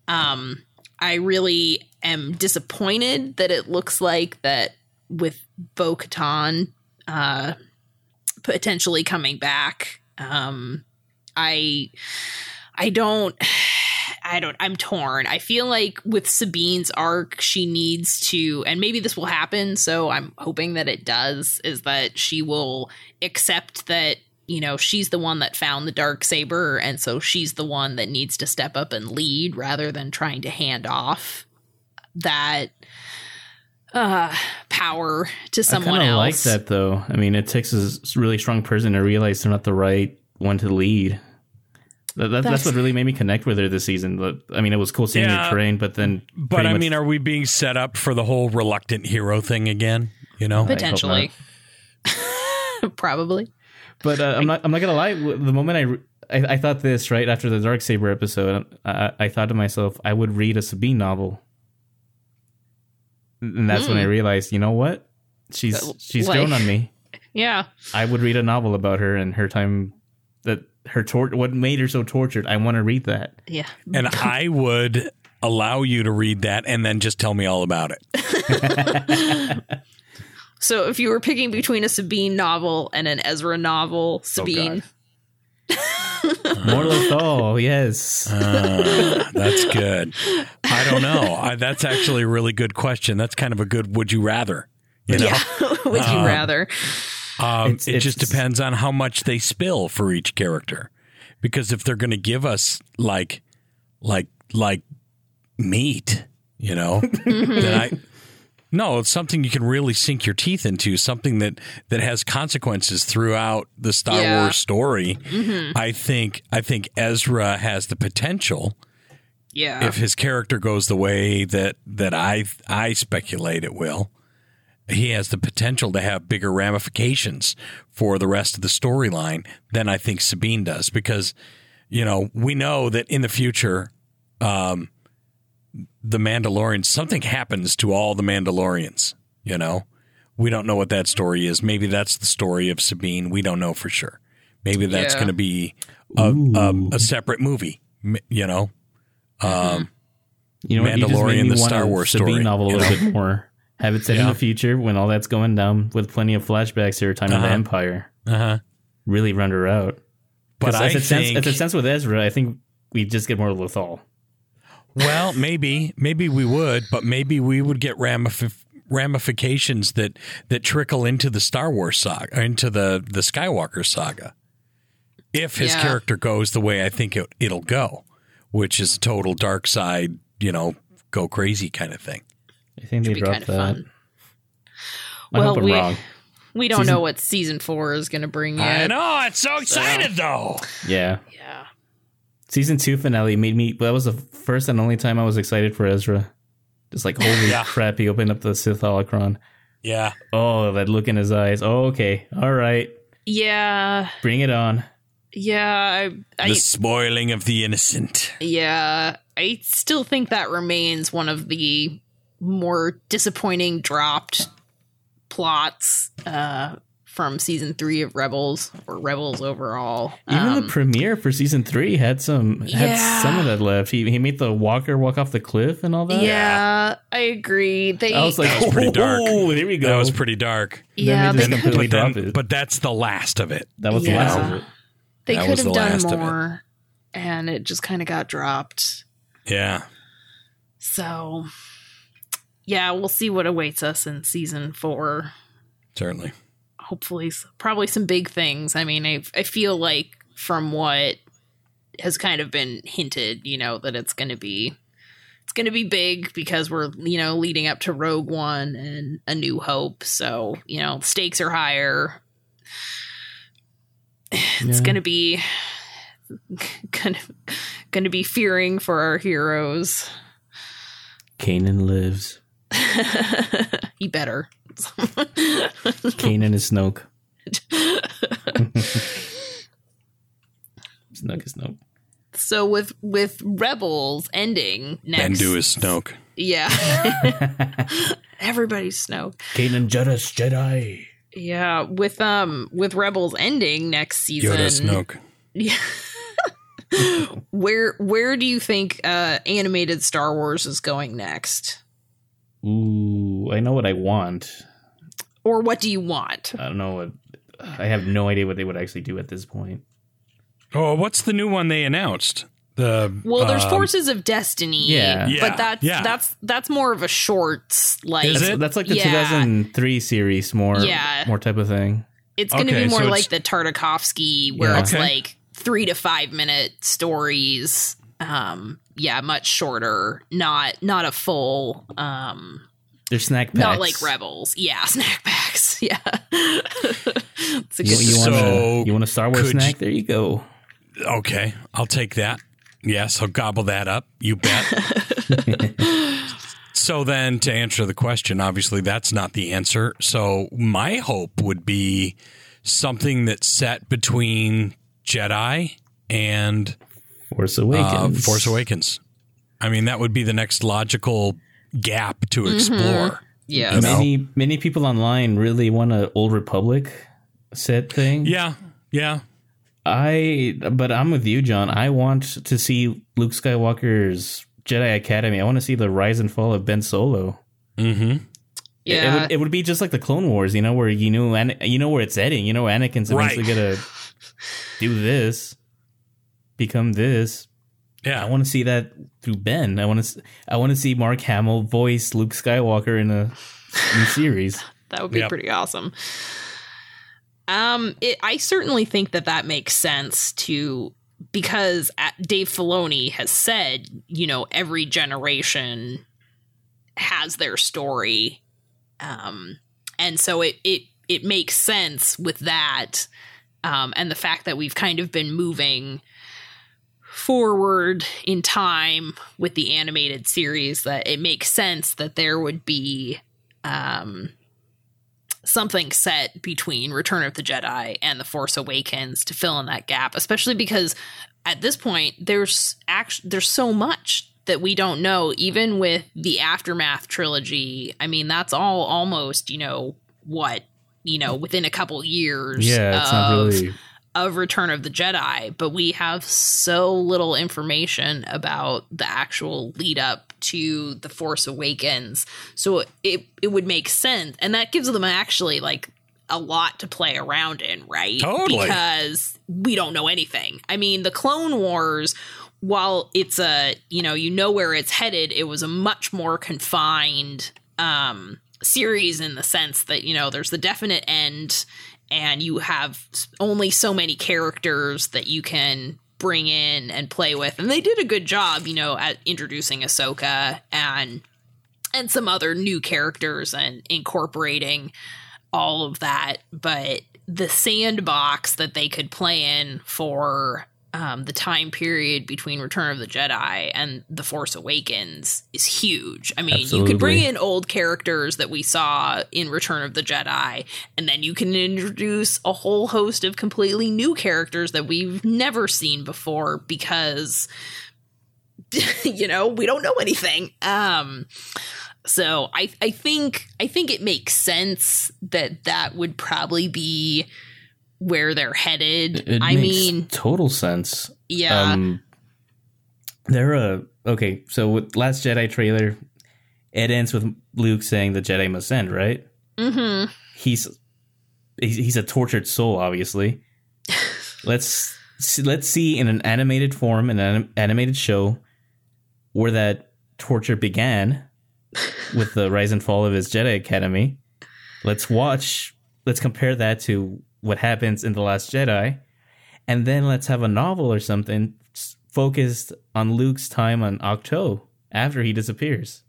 um i really am disappointed that it looks like that with bo-katan uh potentially coming back um i i don't I don't I'm torn. I feel like with Sabine's arc she needs to and maybe this will happen so I'm hoping that it does is that she will accept that you know she's the one that found the dark saber and so she's the one that needs to step up and lead rather than trying to hand off that uh power to someone else. I kind of like that though. I mean, it takes a really strong person to realize they're not the right one to lead. That, that, that's, That's- what really made me connect with her this season. I mean, it was cool seeing Yeah. her train, but then. But I much- mean, are we being set up for the whole reluctant hero thing again? You know, potentially probably But uh, I'm not. I'm not gonna lie. The moment I, re- I, I thought this right after the Dark Saber episode, I, I thought to myself, I would read a Sabine novel, and that's when I Hmm. realized, you know what? She's she's like- grown on me. yeah I would read a novel about her and her time that her tor- what made her so tortured. I want to read that. yeah and I would allow you to read that and then just tell me all about it. So if you were picking between a Sabine novel and an Ezra novel, Oh, Sabine. More Lothal, yes. Uh, that's good. I don't know. I, that's actually a really good question. That's kind of a good would you rather. You know, yeah, would you Um, rather? um, It's- it just depends on how much they spill for each character. Because if they're going to give us like, like, like meat, you know, then I. No, it's something you can really sink your teeth into. Something that that has consequences throughout the Star Yeah. Wars story. Mhm. I think I think Ezra has the potential Yeah. if his character goes the way that that I I speculate it will, he has the potential to have bigger ramifications for the rest of the storyline than I think Sabine does because you know we know that in the future um the Mandalorians something happens to all the Mandalorians you know we don't know what that story is maybe that's the story of Sabine we don't know for sure maybe that's Yeah. going to be a, a, a separate movie you know um You know what? You Mandalorian, the Star Wars Sabine story, novel a little bit more. Have it set in the future when all that's going down with plenty of flashbacks to her time in the Uh-huh. Empire. Uh-huh. Really run her out. But 'Cause I if it sense, think- if it sense with Ezra, I think we just get more Lothal. Well, maybe, maybe we would, but maybe we would get ramif- ramifications that that trickle into the Star Wars saga, into the the Skywalker saga. If his Yeah. character goes the way I think it, it'll go, which is a total dark side, you know, go crazy kind of thing. I think they dropped kinda that. fun. I well, hope I'm we wrong. we don't Season- know what season four is going to bring yet. I yet. know, it's so excited though. Yeah. Yeah. Season two finale made me. That was the first and only time I was excited for Ezra. Just like holy Yeah. crap, he opened up the Sith holocron. Yeah. Oh, that look in his eyes. Oh, okay, all right, Yeah, bring it on. yeah, I, I The spoiling of the innocent. yeah, I still think that remains one of the more disappointing dropped plots uh, from season three of Rebels or Rebels overall. Even Um, the premiere for season three had some had Yeah. some of that left. He he made the Walker walk off the cliff and all that. yeah, I agree. They, I was like, That was pretty dark. Oh, here we go. That was pretty dark. yeah, Then they they just could, completely But, then, it. but that's the last of it. that was the last of it. they that could have the done last of it. more, and it just kind of got dropped. Yeah. So, yeah, we'll see what awaits us in season four. Certainly. Hopefully, probably some big things. I mean, I I feel like from what has kind of been hinted, you know, that it's going to be it's going to be big because we're you know leading up to Rogue One and A New Hope. So you know, stakes are higher. It's Yeah. going to be gonna gonna be fearing for our heroes. Kanan lives. he better. Kanan is Snoke. Snoke is Snoke. so with with Rebels ending next, Bendu is Snoke. yeah, everybody's Snoke. Kanan Jedis Jedi. Yeah, with um with Rebels ending next season. Yoda Snoke. Yeah. where where do you think uh animated Star Wars is going next? Ooh, I know what I want. Or what do you want? I don't know what. I have no idea what they would actually do at this point. Oh, what's the new one they announced? The Well, there's um, Forces of Destiny. Yeah. Yeah, But that's yeah. that's that's more of a shorts like Is That's, it? that's like the Yeah. 2003 series, more Yeah. more type of thing. it's going to Okay, be more so like the Tartakovsky where Yeah. it's Okay. like 3 to 5 minute stories. Um yeah, much shorter, not not a full um They're snack packs. not like Rebels. Yeah, snack packs. Yeah. it's a You, good you want So, a you want a Star Wars snack? you- there you go. Okay, I'll take that. Yes, I'll gobble that up. You bet. so then, to answer the question, obviously that's not the answer. So my hope would be something that's set between Jedi and Force uh, Awakens. Force Awakens. I mean, that would be the next logical gap to explore. Yeah. You know? Many many people online really want a Old Republic set thing. Yeah, yeah. I but I'm with you, John. I want to see Luke Skywalker's Jedi Academy. I want to see the rise and fall of Ben Solo. Mm-hmm. It- It, Yeah. would, it would be just like the Clone Wars, you know, where you know Ana- you know where it's heading. You know, Anakin's eventually Right. gonna do this, become this. Yeah, I want to see that through Ben. I want to. I want to see Mark Hamill voice Luke Skywalker in a new series. That would be Yep. pretty awesome. Um, it, I certainly think that that makes sense to because at, Dave Filoni has said, you know, every generation has their story, um, and so it it it makes sense with that, um, and the fact that we've kind of been moving forward in time with the animated series that it makes sense that there would be um something set between Return of the Jedi and The Force Awakens to fill in that gap, especially because at this point there's actually there's so much that we don't know even with the aftermath trilogy. I mean, that's all almost, you know, what, you know, within a couple years Yeah, it's of, not really. Of Return of the Jedi, but we have so little information about the actual lead up to The Force Awakens. So it it would make sense and that gives them actually like a lot to play around in, right? Totally. Because we don't know anything. I mean, the Clone Wars while it's a, you know, you know where it's headed, it was a much more confined um series in the sense that, you know, there's the definite end and you have only so many characters that you can bring in and play with. And they did a good job, you know, at introducing Ahsoka and and some other new characters and incorporating all of that. But the sandbox that they could play in for um, the time period between Return of the Jedi and The Force Awakens is huge. I mean, you could bring in old characters that we saw in Return of the Jedi, and then you can introduce a whole host of completely new characters that we've never seen before because, you know, we don't know anything. Um, so I I think I think it makes sense that that would probably be where they're headed. It I makes mean, total sense. yeah. Um, they're a okay. So with Last Jedi trailer, it ends with Luke saying the Jedi must end. Right? mm-hmm. He's he's, he's a tortured soul. Obviously, let's let's see in an animated form, in an animated show, where that torture began with the rise and fall of his Jedi Academy. Let's watch. Let's compare that to what happens in the Last Jedi, and then let's have a novel or something focused on Luke's time on Ahch-To after he disappears.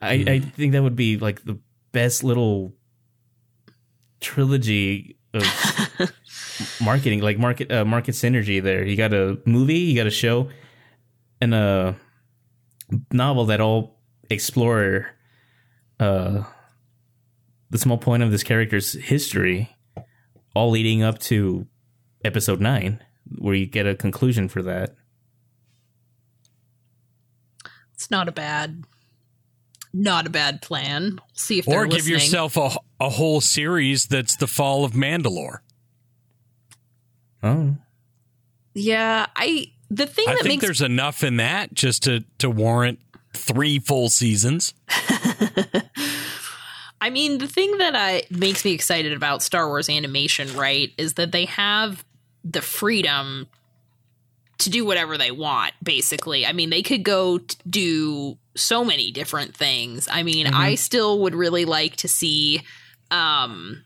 I, I think that would be like the best little trilogy of marketing, like market uh, market synergy. There, you got a movie, you got a show, and a novel that all explore uh, the small point of this character's history, all leading up to episode nine, where you get a conclusion for that. It's not a bad, not a bad plan. See if they're Or give listening. yourself a, a whole series that's the fall of Mandalore. Oh, Yeah, I. The thing I that think makes there's enough in that just to, to warrant three full seasons. I mean, the thing that I makes me excited about Star Wars animation, right, is that they have the freedom to do whatever they want, basically. I mean, they could go t- do so many different things. I mean, I still would really like to see um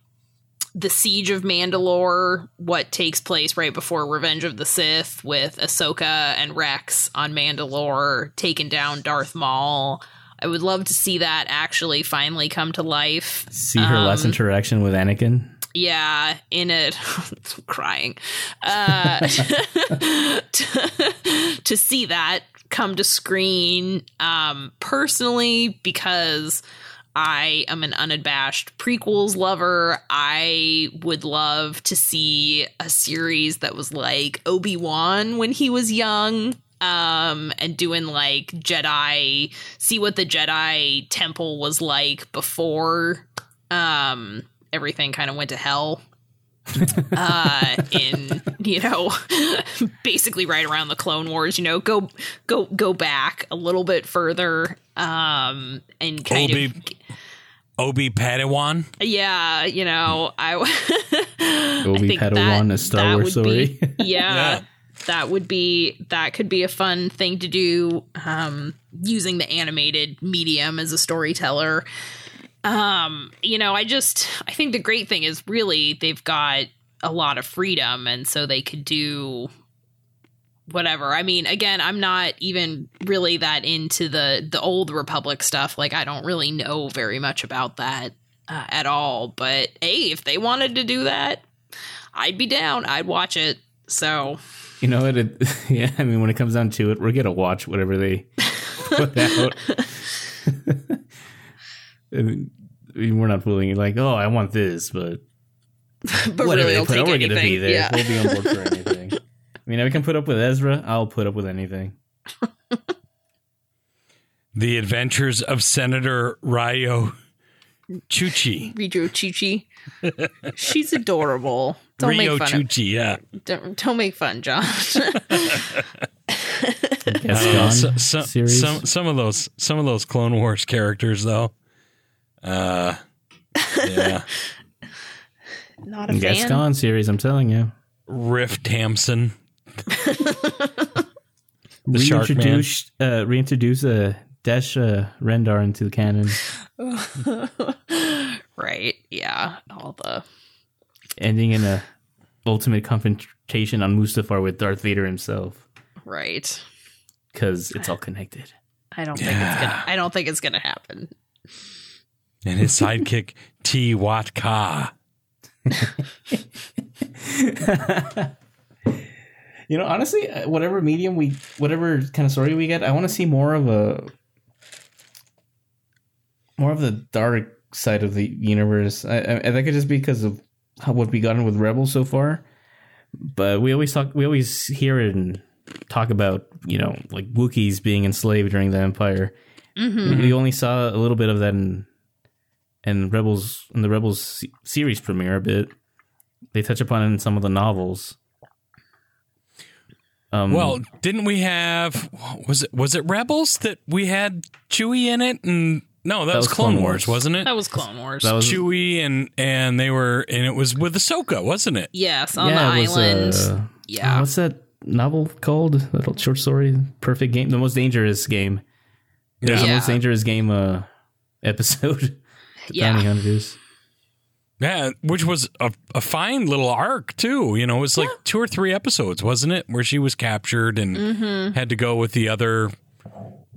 the Siege of Mandalore, what takes place right before Revenge of the Sith with Ahsoka and Rex on Mandalore taking down Darth Maul. I would love to see that actually finally come to life. see her Um, interaction with Anakin. Yeah, in it, crying. Uh, to, to see that come to screen, um, personally, because I am an unabashed prequels lover. I would love to see a series that was like Obi Wan when he was young. Um, and doing like Jedi, see what the Jedi temple was like before um everything kind of went to hell uh in you know basically right around the clone wars you know go go go back a little bit further um and kind Obi, of Obi Padawan. yeah you know i I Obi think Padawan, that- a Star that Wars would be- story. yeah, Yeah. That would be that could be a fun thing to do um using the animated medium as a storyteller. Um you know i just i think the great thing is really they've got a lot of freedom and so they could do whatever. I mean again i'm not even really that into the the old republic stuff. Like i don't really know very much about that uh, at all. But hey if they wanted to do that i'd be down. I'd watch it. So You know what? It, yeah, I mean, when it comes down to it, we're gonna watch whatever they put out. I mean, we're not fooling. You. Like, oh, I want this, but but whatever really they i'll put out, we're gonna be there. yeah We'll be on board for anything. I mean, if I can put up with Ezra, I'll put up with anything. The Adventures of Senator Riyo Chuchi. Rijo Chichi. She's adorable. Don't Rio make fun. Of, Chuchi, yeah. don't, don't make fun, John. I don't know, Gascon so- so- series. some some of those some of those Clone Wars characters though. Uh yeah. Not a fan. Gascon series. I'm telling you. Riff Tamson. the Shark Man. Reintroduce, uh, reintroduce uh, Dash uh, Rendar into the canon, right. Yeah. All the ending in a ultimate confrontation on Mustafar with Darth Vader himself, right. because it's all connected. I don't think it's gonna I don't think it's gonna happen. And his sidekick T Wat Ka. You know, honestly, uh, whatever medium we, whatever kind of story we get, I want to see more of a, more of the dark side of the universe. I, I, and that could just be because of how, what we gotten with Rebels so far. But we always talk, we always hear it and talk about, you know, like Wookiees being enslaved during the Empire. Mhm. We only saw a little bit of that in, in Rebels, in the Rebels series premiere a bit. They touch upon it in some of the novels. Um, Well, didn't we have was it was it Rebels that we had Chewie in it and no, that, was, Clone, Wars, wasn't it? That was Clone Wars. That was- Chewie and and they were and it was with Ahsoka, wasn't it? yes, on Yeah, the it was, island. uh, yeah. what's that novel called? That little short story, perfect game, the most dangerous game. There's the Yeah. most dangerous game uh, episode. the Yeah. Bounty Hunters. Yeah, which was a, a fine little arc too. You know, it was like two or three episodes, wasn't it, where she was captured and Mm-hmm. had to go with the other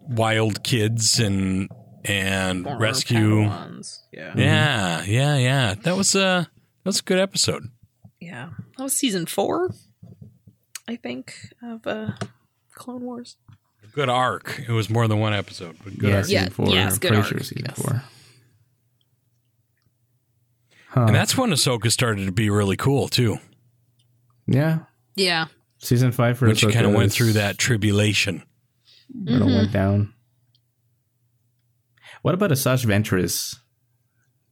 wild kids and and Former rescue. Padawans. Yeah. Yeah, yeah, yeah. That was a that was a good episode. Yeah. That was season four, I think, of uh, Clone Wars. Good arc. It was more than one episode, but good Yeah, arc. season Yeah, four. yes, I'm good arc, sure season yes. four. Huh. And that's when Ahsoka started to be really cool too. yeah, Yeah. season five for When she kind of went through that tribulation. when it went down. What about Asajj Ventress?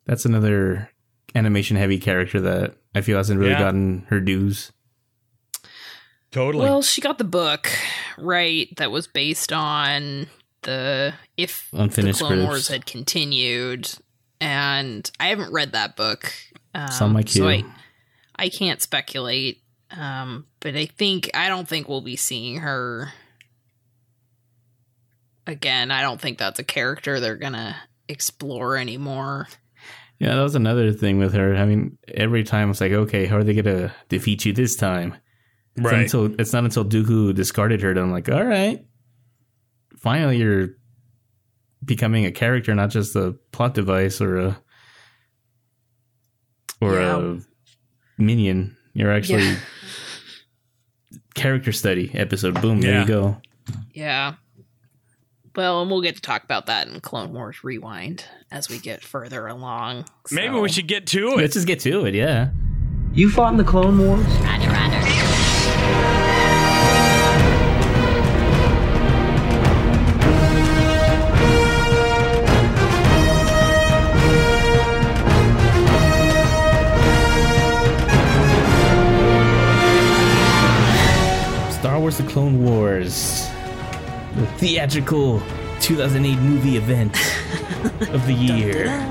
That's another animation heavy character that I feel hasn't really Yeah. gotten her dues. Totally. Well, she got the book, right, that was based on the if Unfinished the Clone scripts. Wars had continued. And I haven't read that book. Um, Some like so you. I, I can't speculate. Um, but I think I don't think we'll be seeing her again. I don't think that's a character they're gonna explore anymore. Yeah, that was another thing with her. I mean, every time it's like, okay, how are they gonna defeat you this time? It's not right. until it's not until Dooku discarded her that I'm like, all right, finally you're becoming a character, not just a plot device or a or Yeah. a minion. You're actually Yeah. character study episode. Boom, there you go. Yeah. Well, and we'll get to talk about that in Clone Wars Rewind as we get further along. Maybe we should get to it. Let's just get to it. Yeah. You fought in the Clone Wars? Roger, roger. Star Wars: The Clone Wars, the theatrical 2008 movie event of the year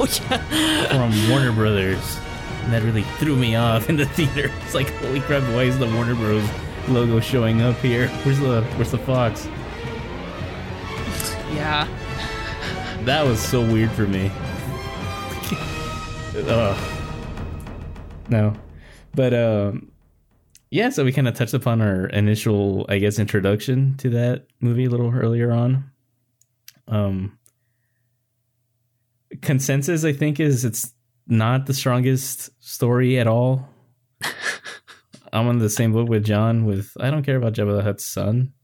Oh yeah. from Warner Brothers. And that really threw me off in the theater. It's like, holy crap! Why is the Warner Bros. logo showing up here? Where's the Where's the fox? Yeah. That was so weird for me. Ugh. No, but um, yeah. So we kind of touched upon our initial, I guess, introduction to that movie a little earlier on. Um, consensus, I think, is it's not the strongest story at all. I'm on the same boat with John. With I don't care about Jabba the Hutt's son.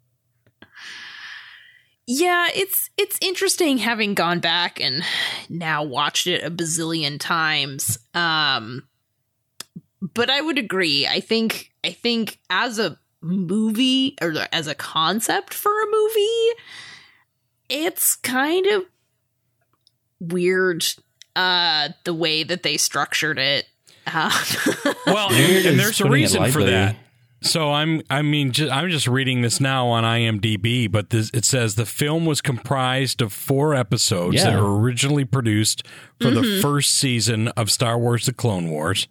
Yeah, it's it's interesting having gone back and now watched it a bazillion times. Um but I would agree. I think I think as a movie or as a concept for a movie, it's kind of weird uh the way that they structured it. Um, Well, and, and there's a reason for that. So I'm, I mean, ju- I'm just reading this now on IMDb, but this, it says the film was comprised of four episodes that were originally produced for the first season of Star Wars: The Clone Wars,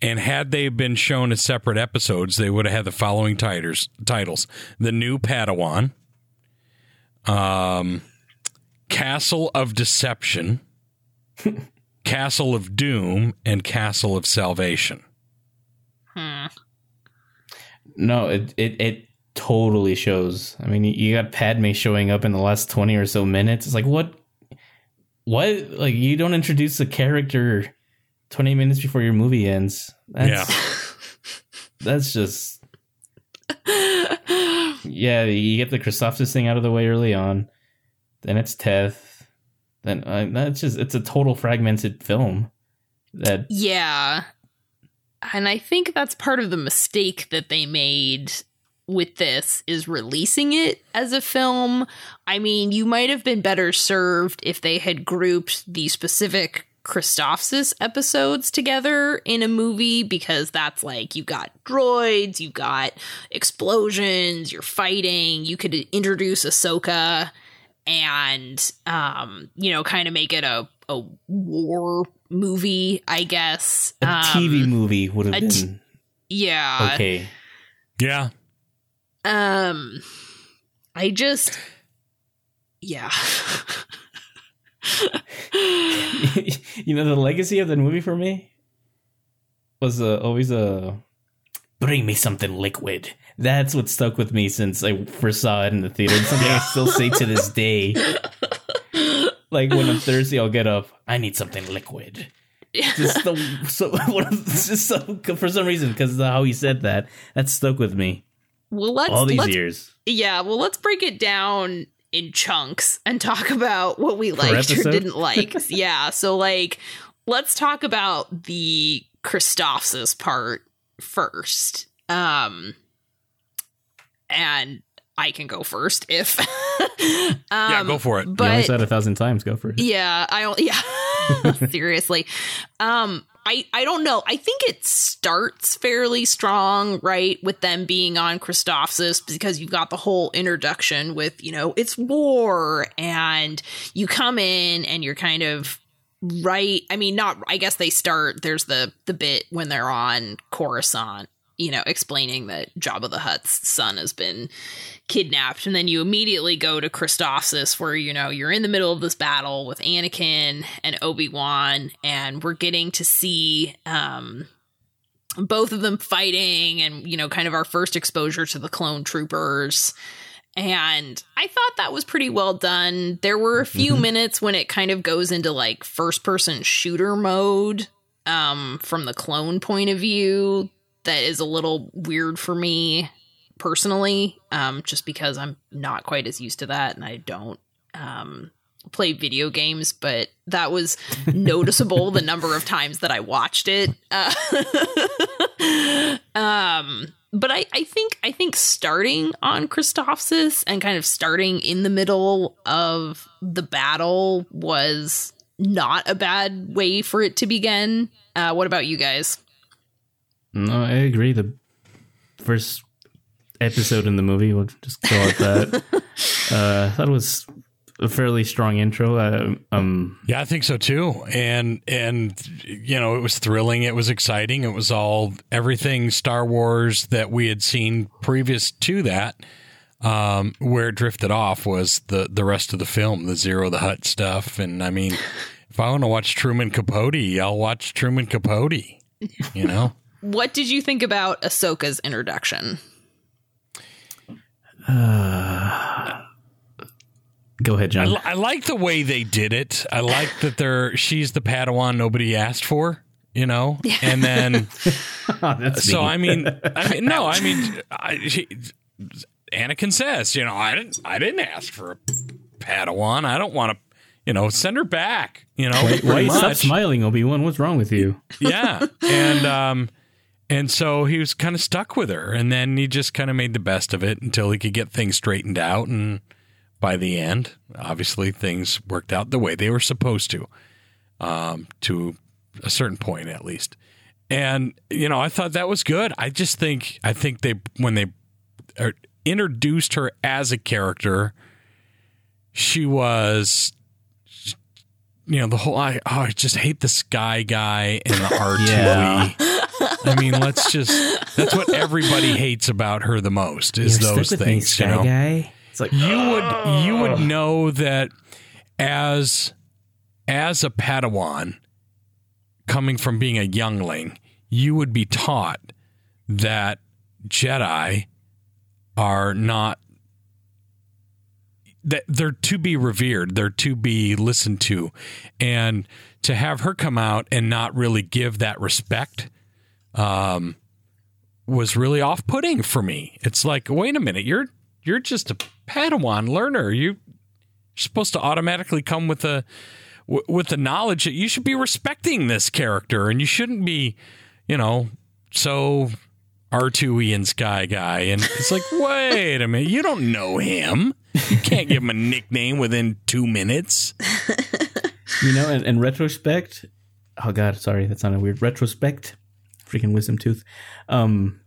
and had they been shown as separate episodes, they would have had the following titles: titles, "The New Padawan," um, "Castle of Deception," "Castle of Doom," and "Castle of Salvation." hmm. No, it it it totally shows. I mean, you- got Padme showing up in the last twenty or so minutes. It's like what, what? Like you don't introduce a character twenty minutes before your movie ends. That's, Yeah. that's just yeah, you get the Christophsis thing out of the way early on. Then it's Teth. Then uh, that's just it's a total fragmented film. That Yeah. And I think that's part of the mistake that they made with this is releasing it as a film. I mean, you might have been better served if they had grouped the specific Christophsis episodes together in a movie because that's like you got droids, you got explosions, you're fighting, you could introduce Ahsoka and um, you know, kind of make it a a war movie, I guess. a Um, TV movie would have a been t- Yeah. okay. Yeah. Um I just yeah. you know, the legacy of the movie for me was uh, always a bring me something liquid. That's what stuck with me since I first saw it in the theater. It's something I still say to this day. Like when I'm thirsty, I'll get up. I need something liquid. Just the, so, just so, for some reason, because how he said that, that stuck with me well, let's all these let's, years. Yeah, well, let's break it down in chunks and talk about what we liked or didn't like. yeah, so like let's talk about the Christophsis part first. Um and I can go first if um, Yeah, go for it. you only said a thousand times. Go for it. yeah, I don't. Yeah, seriously. Um, I I don't know. I think it starts fairly strong, right, with them being on Christophsis because you've got the whole introduction with you know it's war, and you come in and you're kind of right. I mean, not. I guess they start. There's the the bit when they're on Coruscant. You know, explaining that Jabba the Hutt's son has been kidnapped and then you immediately go to Christophsis where you know you're in the middle of this battle with Anakin and Obi-Wan and we're getting to see um both of them fighting and you know kind of our first exposure to the clone troopers. And I thought that was pretty well done. There were a few minutes when it kind of goes into like first person shooter mode um from the clone point of view. That is a little weird for me personally um just because i'm not quite as used to that and i don't um play video games but that was noticeable the number of times that i watched it uh, um but I, I think I think starting on Christophsis and kind of starting in the middle of the battle was not a bad way for it to begin. Uh, what about you guys? No, I agree. The first episode in the movie, we'll just call it that. uh, I thought it was a fairly strong intro. Uh, um, Yeah, I think so too. And and you know, it was thrilling, it was exciting, it was all everything Star Wars that we had seen previous to that. Um, where it drifted off was the the rest of the film, the Ziro the Hutt stuff. And I mean, if I want to watch Truman Capote, I'll watch Truman Capote. You know? What did you think about Ahsoka's introduction? Go ahead, I, John. li- I like the way they did it. I like that they're she's the Padawan nobody asked for, you know, and then That's so mean. I mean, I mean, no, I mean, I, she, Anakin says, you know, I didn't, I didn't ask for a Padawan. I don't want to, you know, send her back. You know, Why pretty you stop smiling, Obi Wan? What's wrong with you? yeah, and um, and so he was kind of stuck with her, and then he just kind of made the best of it until he could get things straightened out, and by the end, obviously things worked out the way they were supposed to, um, to a certain point at least. And you know, I thought that was good. I just think I think they when they er, introduced her as a character, she was you know the whole I oh, I just hate the sky guy and the R two. E. I mean, let's just that's what everybody hates about her the most is You're those stuck with me, things. You know, guy. It's like you would you would know that as as a Padawan coming from being a youngling, you would be taught that Jedi are not that they're to be revered, they're to be listened to. And to have her come out and not really give that respect um was really off-putting for me. It's like, wait a minute, you're you're just a Padawan learner. You, you're supposed to automatically come with a w- with the knowledge that you should be respecting this character, and you shouldn't be, you know, so R2 and Sky Guy. And it's like, wait a minute, you don't know him. You can't give him a nickname within two minutes. You know, in, in retrospect, oh god, sorry, that sounded weird. Retrospect, freaking wisdom tooth. Um,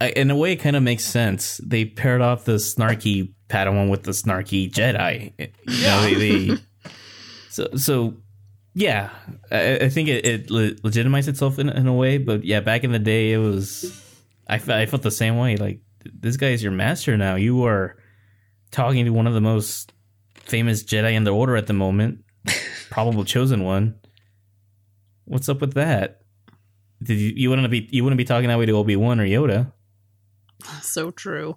I, in a way, it kind of makes sense. They paired off the snarky Padawan with the snarky Jedi. You know, they, they so so yeah. I, I think it, it le- legitimized itself in, in a way, but yeah, back in the day, it was. I felt I felt the same way. Like this guy is your master now. You are talking to one of the most famous Jedi in the Order at the moment, probable chosen one. What's up with that? Did you you wouldn't be you wouldn't be talking that way to Obi Wan or Yoda? so true.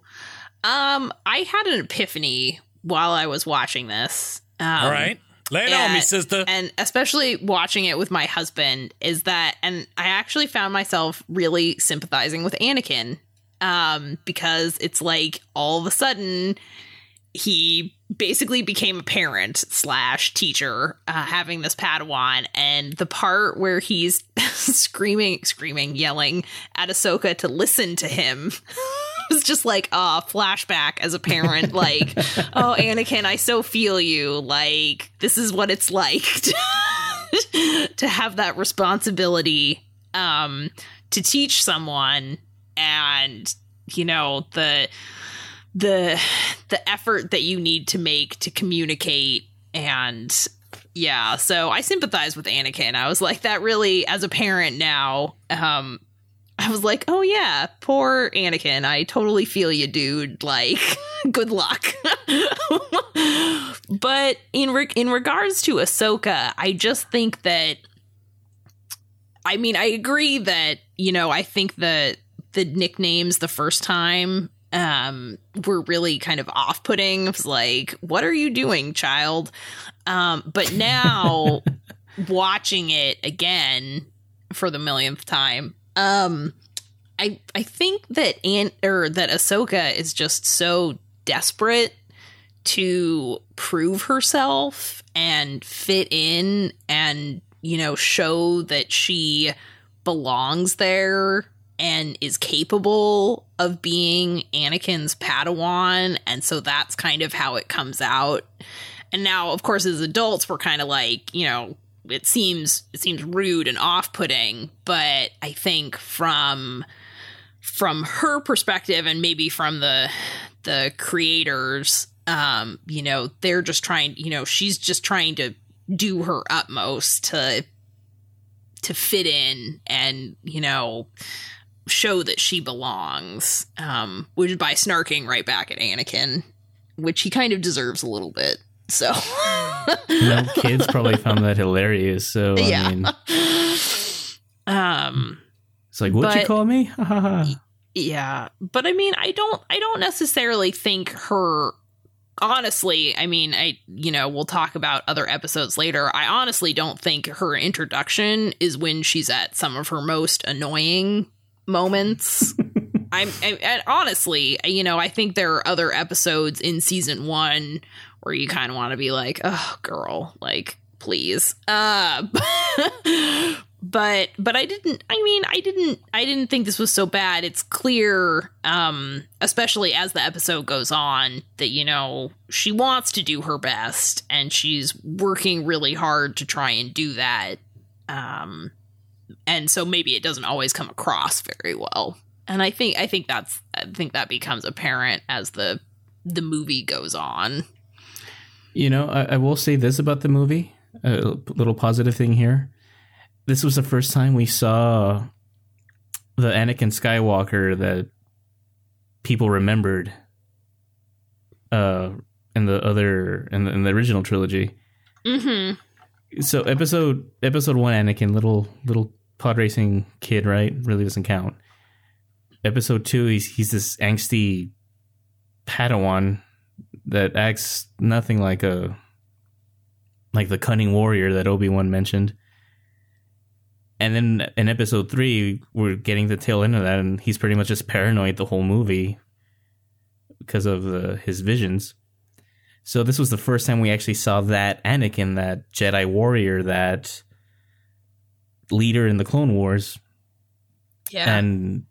Um, I had an epiphany while I was watching this. Um, All right. Lay it on me, sister. And especially watching it with my husband is that, and I actually found myself really sympathizing with Anakin, um, because it's like all of a sudden he basically became a parent slash teacher, uh, having this Padawan, and the part where he's screaming, screaming, yelling at Ahsoka to listen to him. was just like a flashback as a parent like oh anakin i so feel you like this is what it's like to, to have that responsibility um to teach someone and you know the the the effort that you need to make to communicate and yeah so i sympathize with anakin i was like that really as a parent now um I was like, oh yeah, poor Anakin. I totally feel you, dude. Like, good luck. but in re- in regards to Ahsoka, I just think that. I mean, I agree that you know I think the the nicknames the first time um were really kind of off putting. It was like, what are you doing, child? Um, but now watching it again for the millionth time, um, I I think that Ant or that Ahsoka is just so desperate to prove herself and fit in and you know show that she belongs there and is capable of being Anakin's Padawan and so that's kind of how it comes out. And now of course as adults we're kind of like, you know, it seems it seems rude and off-putting, but I think from from her perspective and maybe from the the creators um you know they're just trying you know she's just trying to do her utmost to to fit in and you know show that she belongs um which by snarking right back at Anakin which he kind of deserves a little bit so You know, kids probably found that hilarious. So Yeah. I mean, um it's like, what'd you call me? Yeah, but I mean, I don't, I don't necessarily think her. Honestly, I mean, I, you know, we'll talk about other episodes later. I honestly don't think her introduction is when she's at some of her most annoying moments. I'm, I, honestly, you know, I think there are other episodes in season one where you kind of want to be like, oh, girl, like, please. Uh, but but I didn't I mean I didn't I didn't think this was so bad. It's clear um especially as the episode goes on that you know she wants to do her best and she's working really hard to try and do that. Um and so maybe it doesn't always come across very well. And I think I think that's I think that becomes apparent as the the movie goes on. You know, I, I will say this about the movie. A little positive thing here. This was the first time we saw the Anakin Skywalker that people remembered uh in the other in the, in the original trilogy. Mhm. So episode episode 1 Anakin little little pod racing kid, right? Really doesn't count. Episode 2 he's he's this angsty Padawan that acts nothing like a like the cunning warrior that Obi-Wan mentioned. And then in episode 3 we're getting the tail end of that and he's pretty much just paranoid the whole movie. because of the, his visions. So this was the first time we actually saw that Anakin, that Jedi warrior, that leader in the Clone Wars, Yeah. and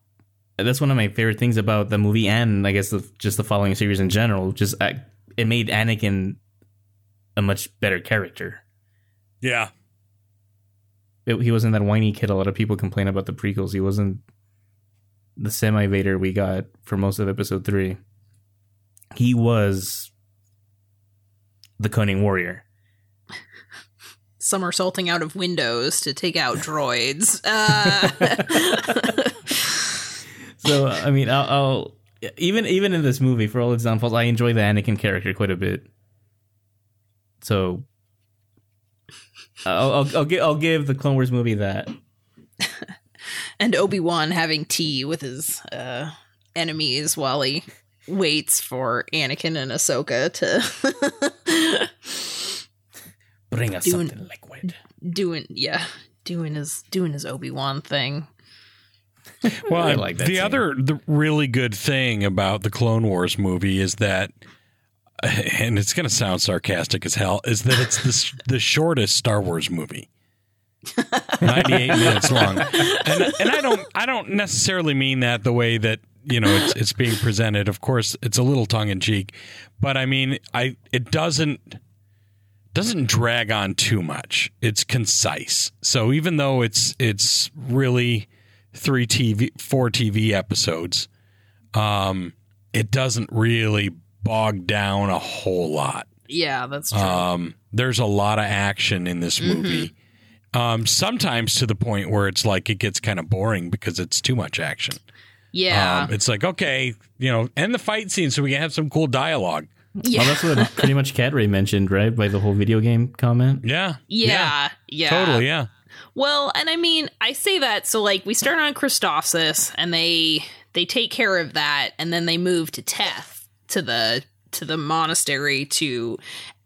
that's one of my favorite things about the movie and I guess the, just the following series in general. Just uh, it made Anakin a much better character. Yeah. It, he wasn't that whiny kid. A lot of people complain about the prequels. He wasn't the semi Vader we got for most of Episode three. He was the cunning warrior. Somersaulting out of windows to take out droids. Uh, So I mean, I'll, I'll even even in this movie, for all its downfalls, I enjoy the Anakin character quite a bit. So I'll I'll, I'll, gi- I'll give the Clone Wars movie that. and Obi Wan having tea with his uh, enemies while he waits for Anakin and Ahsoka to Bring us Doing- something liquid. doing yeah doing his doing his Obi Wan thing. Well, I like that the scene. other the really good thing about the Clone Wars movie is that, and it's going to sound sarcastic as hell, is that it's the the shortest Star Wars movie. 98 minutes long. And and I don't I don't necessarily mean that the way that, you know, it's it's being presented. Of course, it's a little tongue in cheek, but I mean, I it doesn't doesn't drag on too much. It's concise. So even though it's it's really three TV four TV episodes, um, it doesn't really bog down a whole lot. Yeah, that's true. Um, there's a lot of action in this movie. Um, sometimes to the point where it's like it gets kind of boring because it's too much action. yeah, Um, it's like okay, you know, end the fight scene so we can have some cool dialogue. Yeah, Well, that's what pretty much Cat Ray mentioned, right? By the whole video game comment. Yeah, yeah, yeah, totally, yeah. Well, and I mean, I say that so like we start on Christophsis and they they take care of that and then they move to Teth to the to the monastery to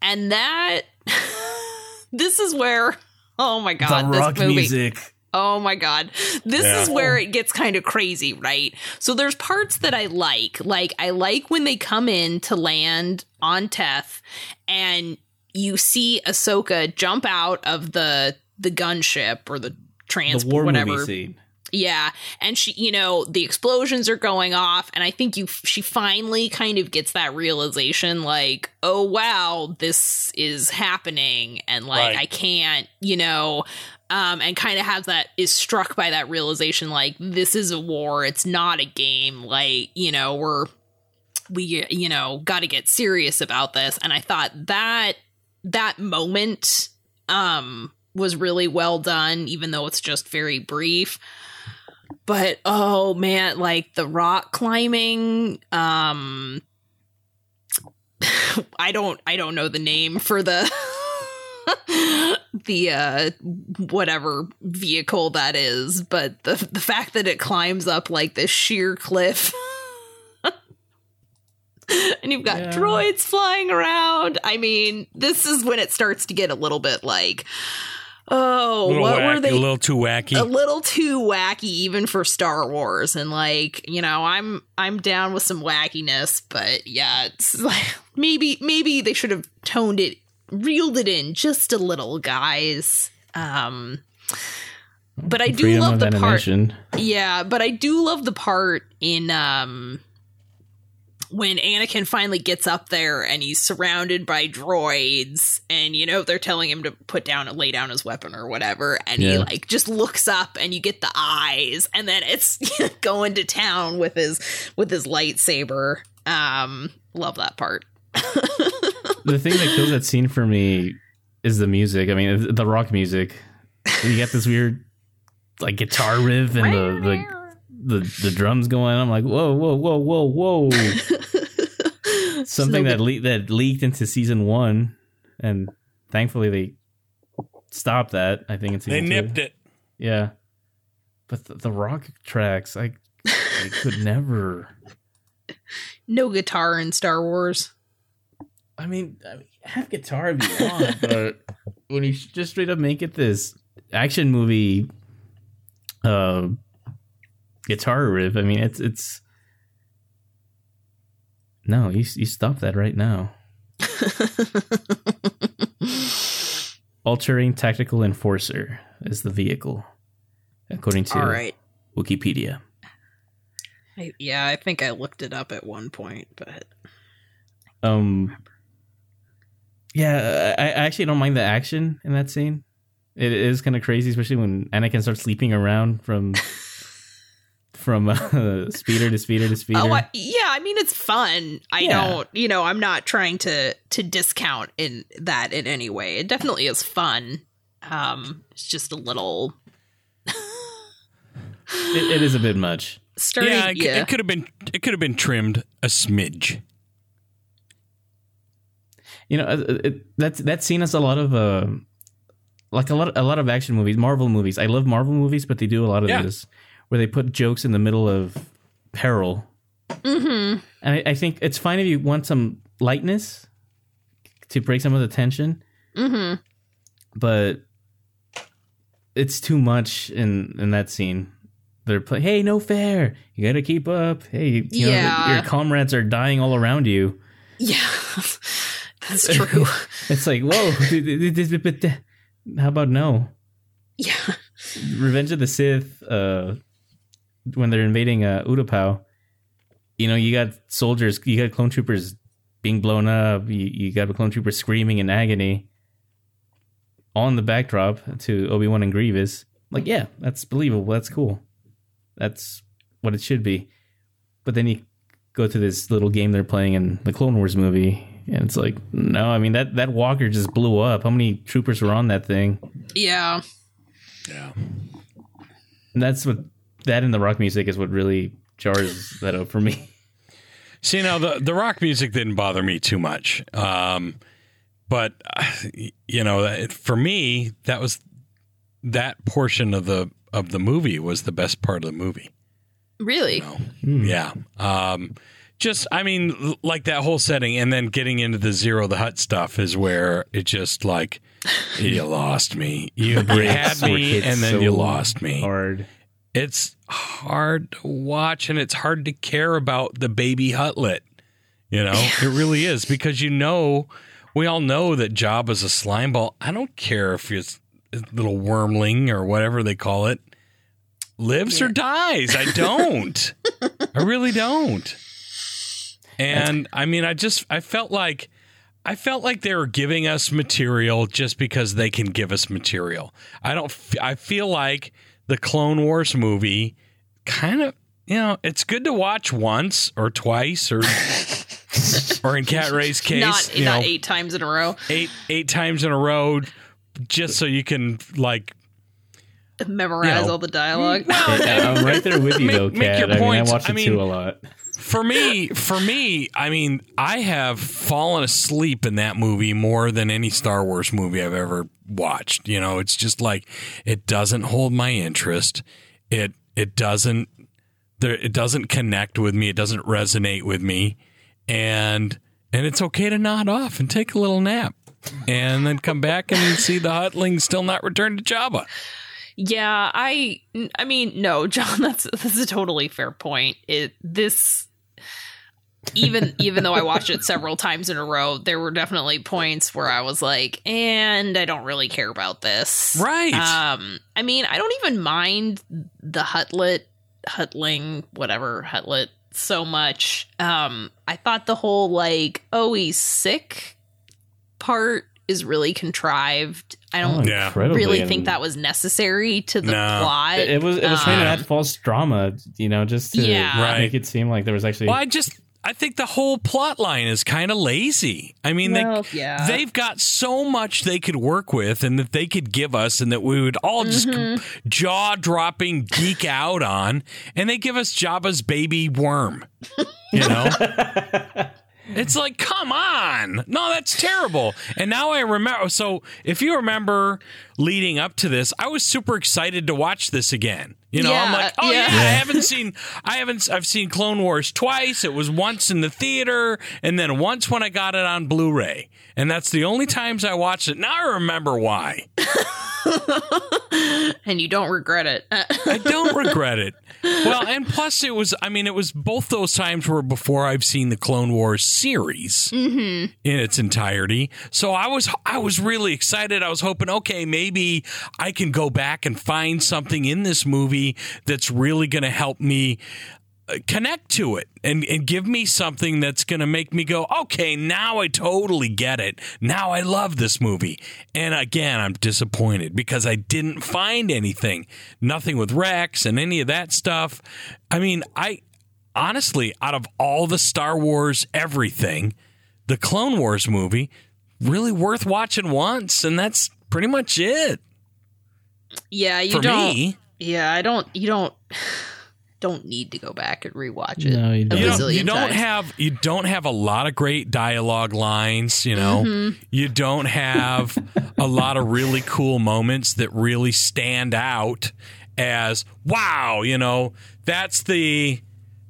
and that this is where oh my god, the rock this movie music. Oh my god. This Yeah. is where it gets kind of crazy, right? So there's parts that I like. Like I like when they come in to land on Teth and you see Ahsoka jump out of the the gunship or the The transport war whatever. Yeah, and she, you know, the explosions are going off, and I think you, she finally kind of gets that realization, like, oh wow, this is happening, and like Right. I can't, you know, um, and kind of has that is struck by that realization, like this is a war, it's not a game, like you know, we're we, you know, got to get serious about this, and I thought that that moment, um, was really well done, even though it's just very brief. But oh man like the rock climbing um i don't i don't know the name for the the uh whatever vehicle that is but the the fact that it climbs up like this sheer cliff and you've got Yeah. droids flying around i mean this is when it starts to get a little bit like oh what were they a little too wacky. a little too wacky even for Star Wars and like you know I'm I'm down with some wackiness but yeah it's like maybe maybe they should have toned it reeled it in just a little guys um but I do Freedom love the part yeah, but I do love the part in um when Anakin finally gets up there and he's surrounded by droids and you know they're telling him to put down and lay down his weapon or whatever and he like just looks up and you get the eyes and then it's going to town with his with his lightsaber. Um love that part. the thing that kills that scene for me is the music. I mean, the rock music. You get this weird like guitar riff and the the the, the drums going. I'm like, whoa, whoa, whoa, whoa, whoa. Something no that le- that leaked into season one, and thankfully they stopped that. I think in they season two. nipped it. Yeah, but the, the rock tracks, I I could never. No guitar in Star Wars. I mean, I mean, have guitar if you want, but when you just straight up make it this action movie, uh, guitar riff, I mean, it's it's No, you you stop that right now. All terrain tactical enforcer is the vehicle, according to All right. Wikipedia. I, yeah, I think I looked it up at one point, but Um, yeah, I, I actually don't mind the action in that scene. It is kind of crazy, especially when Anakin starts sleeping around from from uh, speeder to speeder to speeder. oh I, yeah, I mean it's fun. I Yeah. don't, you know, I'm not trying to to discount in that in any way. It definitely is fun. Um, it's just a little it, it is a bit much. starting. yeah, Yeah, it, it could have been it could have been trimmed a smidge. You know, uh, it, that's that scene has a lot of uh, like a lot a lot of action movies, Marvel movies. I love Marvel movies, but they do a lot of Yeah. this where they put jokes in the middle of peril. Mm-hmm. And I, I think it's fine if you want some lightness to break some of the tension, Mm-hmm. but it's too much in in that scene. They're playing, hey, no fair. You got to keep up. Hey, you know, Yeah. your comrades are dying all around you. Yeah, that's true. It's like, whoa, but how about no? yeah, Revenge of the Sith, uh, when they're invading uh, Utapau, you know, you got soldiers, you got clone troopers being blown up, you, you got a clone trooper screaming in agony on the backdrop to Obi Wan and Grievous. Like, yeah, that's believable. That's cool. That's what it should be. But then you go to this little game they're playing in the Clone Wars movie, and it's like, no, I mean that that walker just blew up. How many troopers were on that thing? yeah. Yeah. And that's what that and the rock music is what really jars that up for me. See now the the rock music didn't bother me too much, um, but uh, you know for me that was that portion of the of the movie was the best part of the movie. Really? Yeah, um, just I mean like that whole setting, and then getting into the Ziro the Hutt stuff is where it just like you lost me. You had me, and then so you lost me. Hard. it's hard to watch and it's hard to care about the baby Hutlet. You know, it really is because you know, we all know that Job is a slime ball. I don't care if it's a little wormling or whatever they call it lives or dies. I don't. I really don't. And I mean, I just I felt like I felt like they were giving us material just because they can give us material. I don't. f- I feel like the Clone Wars movie kind of. You know, it's good to watch once or twice or or in Cat Ray's case, not you not know, eight times in a row. eight eight times in a row, just so you can like Memorize You know. all the dialogue. Yeah, I'm right there with you Make- though, make Cat. your I mean, I points. watched I mean- too a lot. For me, for me, I mean, I have fallen asleep in that movie more than any Star Wars movie I've ever watched. You know, it's just like it doesn't hold my interest. It it doesn't there it doesn't connect with me. It doesn't resonate with me. And and it's okay to nod off and take a little nap. And then come back and see the Hutling still not returned to Jabba. Yeah, I I mean, no, John, that's that's a totally fair point. It this even even though I watched it several times in a row, there were definitely points where I was like, and I don't really care about this. Right. Um I mean, I don't even mind the Hutlet Hutling, whatever, Hutlet so much. Um I thought the whole like, oh, he's sick part is really contrived. I don't Yeah. Really and think that was necessary to the No. plot. It, it was it was trying to Um, add false drama, you know, just to Yeah. Right. make it seem like there was actually. Well, I just I think the whole plot line is kind of lazy. I mean, Well, they yeah. they've got so much they could work with and that they could give us and that we would all just Mm-hmm. jaw dropping geek out on and they give us Jabba's baby worm. You know? It's like, come on. No, that's terrible. And now I remember. So, if you remember leading up to this, I was super excited to watch this again. You know, I'm like, oh yeah. yeah. I haven't seen, I haven't, I've seen Clone Wars twice. It was once in the theater, and then once when I got it on Blu-ray, and that's the only times I watched it. Now I remember why. and you don't regret it. I don't regret it. Well, and plus it was I mean it was both those times were before I've seen the Clone Wars series mm-hmm. in its entirety. So I was I was really excited. I was hoping okay, maybe I can go back and find something in this movie that's really going to help me connect to it and, and give me something that's going to make me go, okay, now I totally get it. Now I love this movie. And again, I'm disappointed because I didn't find anything. Nothing with Rex and any of that stuff. I mean, I honestly, out of all the Star Wars everything, the Clone Wars movie, really worth watching once. And that's pretty much it. yeah, you For don't. me. Yeah, I don't. You don't. Don't need to go back and rewatch it. No, you don't. you don't, you don't times. have you don't have a lot of great dialogue lines you know Mm-hmm. you don't have a lot of really cool moments that really stand out as wow you know that's the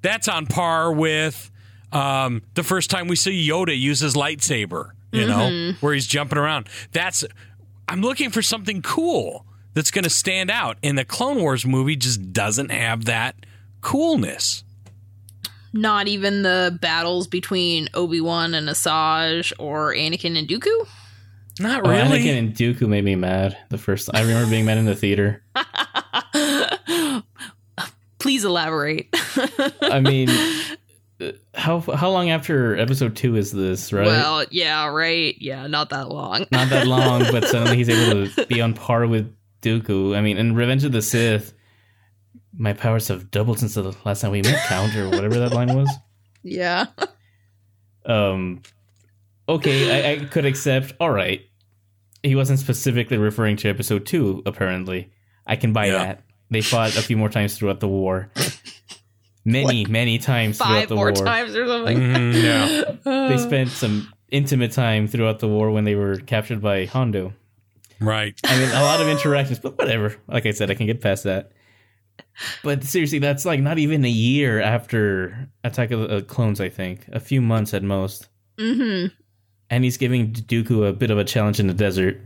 that's on par with um, the first time we see yoda use his lightsaber you know Mm-hmm. where he's jumping around that's i'm looking for something cool that's going to stand out and the clone wars movie just doesn't have that coolness Not even the battles between Obi Wan and Asajj or Anakin and Dooku. Not Oh, really. Anakin and Dooku made me mad. The first, I remember being mad in the theater. Please elaborate. I mean, uh, how how long after episode two is this? Right? Well, yeah, right. Yeah, not that long. Not that long, but suddenly he's able to be on par with Dooku. I mean, in Revenge of the Sith, my powers have doubled since the last time we met, Count, or whatever that line was. yeah. Um, okay, I, I could accept. All right, he wasn't specifically referring to episode two. Apparently, I can buy Yeah. that. They fought a few more times throughout the war. Many, many times throughout Five the more war. times or something. Mhm, yeah, They spent some intimate time throughout the war when they were captured by Hondo. right. I mean, a lot of interactions, but whatever. Like I said, I can get past that. But seriously, that's like not even a year after Attack of the uh, Clones. I think a few months at most, hmm and he's giving Dooku a bit of a challenge in the desert.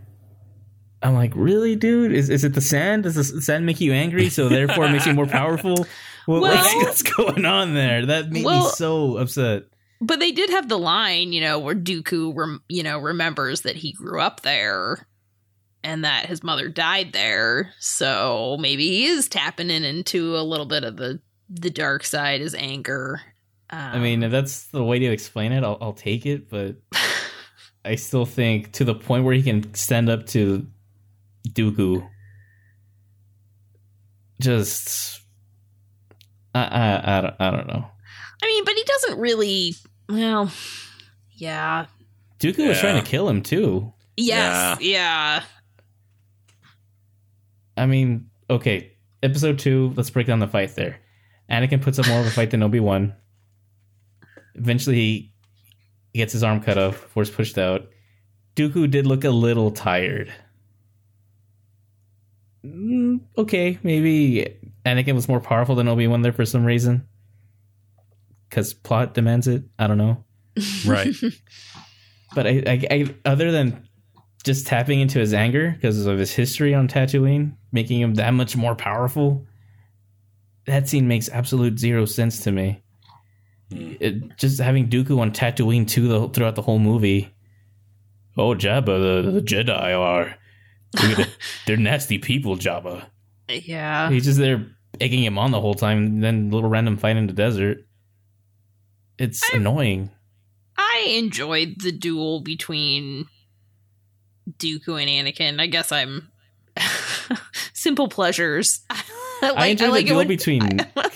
I'm like, really, dude? Is is it the sand? Does the sand make you angry? So therefore, it makes you more powerful? Well- what's going on there? That made me so upset. But they did have the line, you know, where Dooku, rem- you know, remembers that he grew up there and that his mother died there. So maybe he is tapping in into a little bit of the the dark side, his anger. Um, I mean, if that's the way to explain it, I'll, I'll take it. But I still think to the point where he can stand up to Dooku, just I I, I, don't, I don't know. I mean, but he doesn't really. Well, yeah, Dooku was trying to kill him too. yes, yeah. I mean, okay, episode two. Let's break down the fight there. Anakin puts up more of a fight than Obi Wan. Eventually, he gets his arm cut off, force pushed out. Dooku did look a little tired. Mm, okay, maybe Anakin was more powerful than Obi Wan there for some reason. Because plot demands it. I don't know. Right. But I, I, I other than just tapping into his anger because of his history on Tatooine, making him that much more powerful, that scene makes absolute zero sense to me. Hmm. It, just having Dooku on Tatooine too the, throughout the whole movie. Oh, Jabba, the, the Jedi are they're, they're nasty people, Jabba. Yeah. He's just there egging him on the whole time, and then little random fight in the desert. It's annoying. I enjoyed the duel between Dooku and Anakin. I guess I'm simple pleasures. like, I enjoyed like the it duel when- between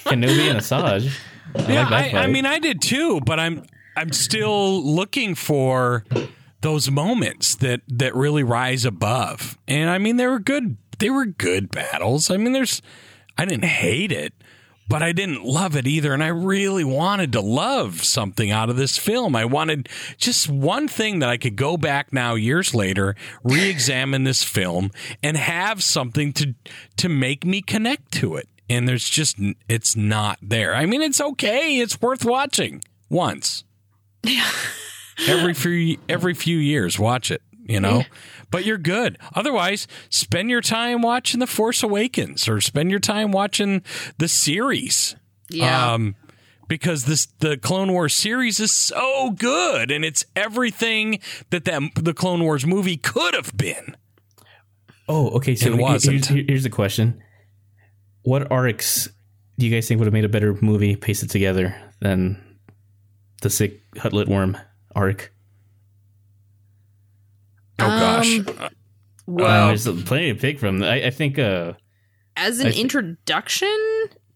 Kenobi and Asajj. I yeah, like I, I mean, I did too, but I'm I'm still looking for those moments that that really rise above. And I mean, they were good. They were good battles. I mean, there's I didn't hate it, but I didn't love it either. And I really wanted to love something out of this film. I wanted just one thing that I could go back now years later, re-examine this film, and have something to to make me connect to it. And there's just it's not there. I mean, it's okay. It's worth watching once. Yeah. every few every few years, watch it. you know. But you're good. Otherwise, spend your time watching The Force Awakens or spend your time watching the series. Yeah. Um, because this the Clone Wars series is so good and it's everything that that the Clone Wars movie could have been. Oh, okay. So It here- wasn't. Here's, here's the question: What arcs do you guys think would have made a better movie pasted together than the sick Hutlet worm arc? Oh gosh. Um, well, Uh, there's plenty to pick from. I, I think. Uh, as an I thi- introduction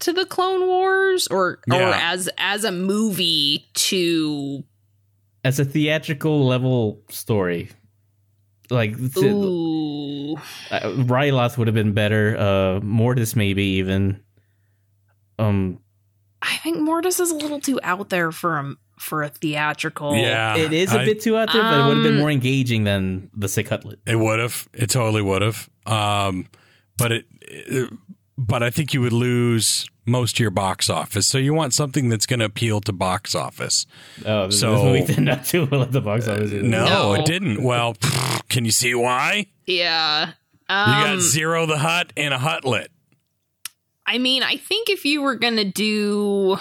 to the Clone Wars, or or Yeah. as as a movie to as a theatrical level story, like th- ooh, uh, Ryloth would have been better. Uh, Mortis maybe even. Um, I think Mortis is a little too out there for a for a theatrical. yeah. it is a I- bit too out there, but it would have been Um, more engaging than the sick Hutlet. It would have. It totally would have. Um, but it, it- but I think you would lose most of your box office. So you want something that's going to appeal to box office. Oh, this, So- this movie did not do well at the box office. either. No, No. it didn't. Well, can you see why? yeah. You Um, got Ziro the Hutt and a Hutlet. I mean, I think if you were gonna do,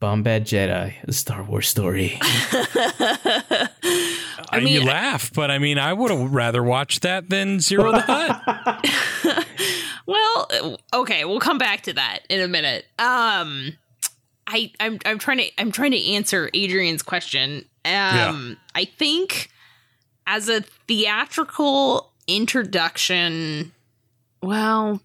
Bombad Jedi, a Star Wars story. I I mean, you laugh, but I mean, I would have rather watched that than Ziro the Hutt. well, okay, we'll come back to that in a minute. Um, I I'm I'm trying to I'm trying to answer Adrian's question. Um, I think as a theatrical introduction, well.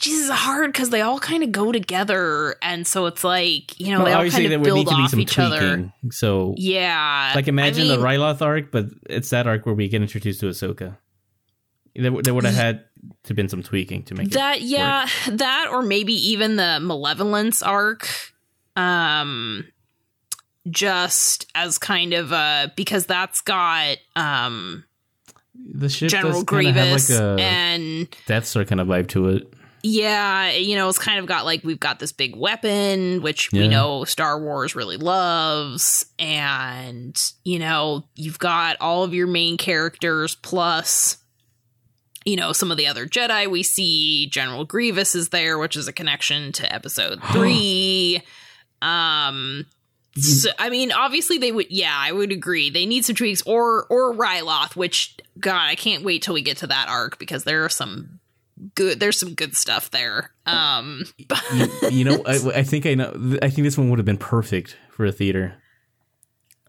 Jesus, it's hard because they all kind of go together, and so it's like you know Well, they all kind of build off some each other. So, Yeah, like, imagine I mean, the Ryloth arc, but it's that arc where we get introduced to Ahsoka. There, there would have had to been some tweaking to make that it. yeah that or maybe even the malevolence arc um just as kind of a because that's got um The ship general grievous like a and Death Star kind of vibe to it. Yeah you know it's kind of got like we've got this big weapon which we know star wars really loves and you know you've got all of your main characters plus you know some of the other jedi we see general grievous is there which is a connection to episode three um so, I mean, obviously they would. Yeah, I would agree. They need some tweaks, or or Ryloth, which God, I can't wait till we get to that arc because there are some good. There's some good stuff there. Um, you, you know, I, I think I know. I think this one would have been perfect for a theater.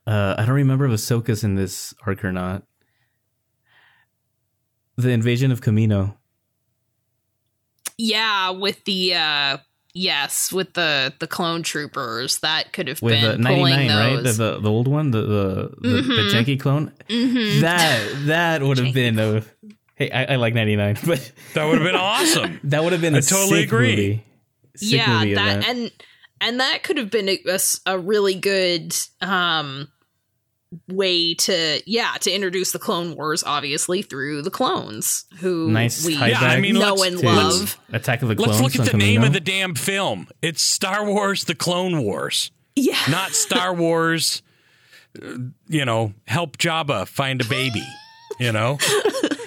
Uh, I don't remember if Ahsoka's in this arc or not. The invasion of Kamino. yeah, with the uh, yes, with the the clone troopers, that could have with been the pulling 99 right the, the the old one the the, the, the Mhm. janky clone Mhm. that that would have been a hey I, I like 99 but That would have been awesome. that would have been a I totally sick agree. movie. Sick yeah, movie of that and and that could have been a really good um way to yeah to introduce the clone wars obviously through the clones who nice we tie Yeah, I mean, know and love attack of the clones Let's look at the name of the damn film. It's Star Wars: The Clone Wars, yeah not Star Wars. uh, You know, help Jabba find a baby. You know,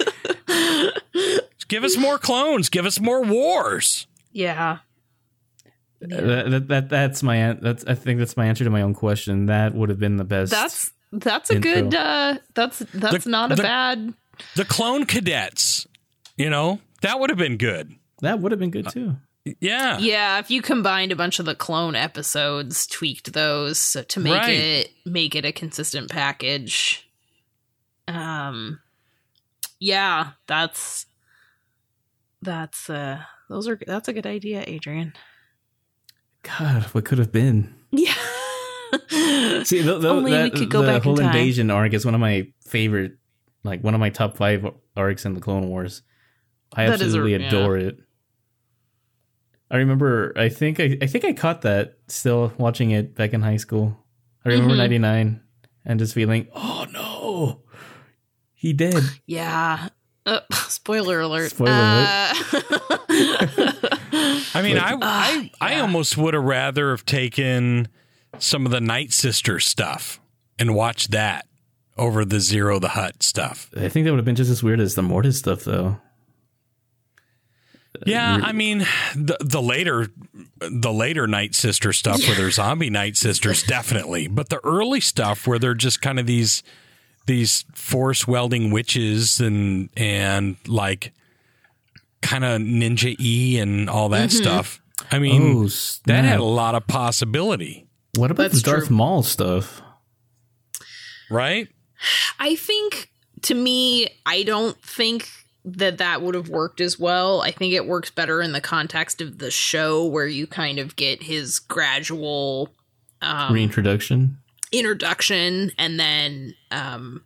give us more clones. Give us more wars. yeah that, that, that that's my that's I think that's my answer to my own question that would have been the best that's that's a intro. good uh that's that's The- not a the- bad The clone cadets. You know, that would have been good. that would have been good too Yeah. yeah if you combined a bunch of the clone episodes tweaked those to make Right. it make it a consistent package um yeah that's that's uh those are that's a good idea adrian god what could have been yeah See, the, the, Only we could go the back in whole time. invasion arc is one of my favorite, like one of my top five arcs in the Clone Wars. I That is a- absolutely yeah. adore it. I remember. I think I, I think I caught that still watching it back in high school. I remember Mhm. '99 and just feeling, oh no, he did. yeah uh, spoiler alert Spoiler uh, I mean, I I, I yeah. almost would have rather have taken some of the Night Sister stuff and watched that over the Ziro the Hutt stuff. I think that would have been just as weird as the Mortis stuff, though. Yeah, I mean the the later the later Night Sister stuff where they're zombie Night Sisters definitely, but the early stuff where they're just kind of these these force welding witches and and like kind of ninja e and all that stuff. I mean, Oh, that had a lot of possibility, What about That's the Darth true. Maul stuff? right? I think to me, I don't think that that would have worked as well. I think it works better in the context of the show where you kind of get his gradual um, Reintroduction. Introduction and then um,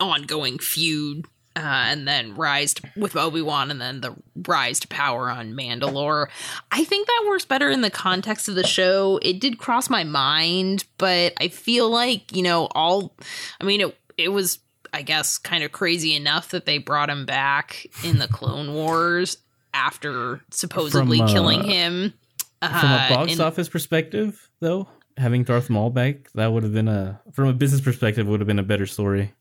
ongoing feud. Uh, and then rise to, with Obi Wan, and then the rise to power on Mandalore. I think that works better in the context of the show. It did cross my mind, but I feel like you know all. I mean, it it was I guess kind of crazy enough that they brought him back in the Clone Wars after supposedly From, uh, killing him. From a Uh, box in- office perspective, though, having Darth Maul back, that would have been a from a business perspective would have been a better story.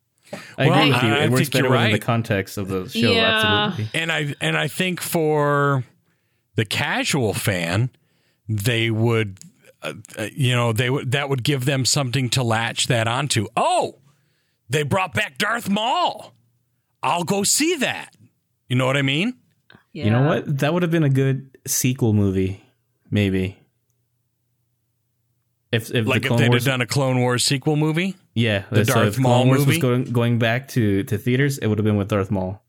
I Well, agree with you. I- I It works think you're better within the context of the show. Yeah. Absolutely. And I and I think for the casual fan, they would, uh, uh, you know, they would that would give them something to latch that onto. Oh, they brought back Darth Maul. I'll go see that. You know what I mean? You know what? That would have been a good sequel movie, maybe. If if Like the if they'd Wars, have done a Clone Wars sequel movie. yeah, the so Darth if Maul Clone Wars movie? was going going back to to theaters, it would have been with Darth Maul.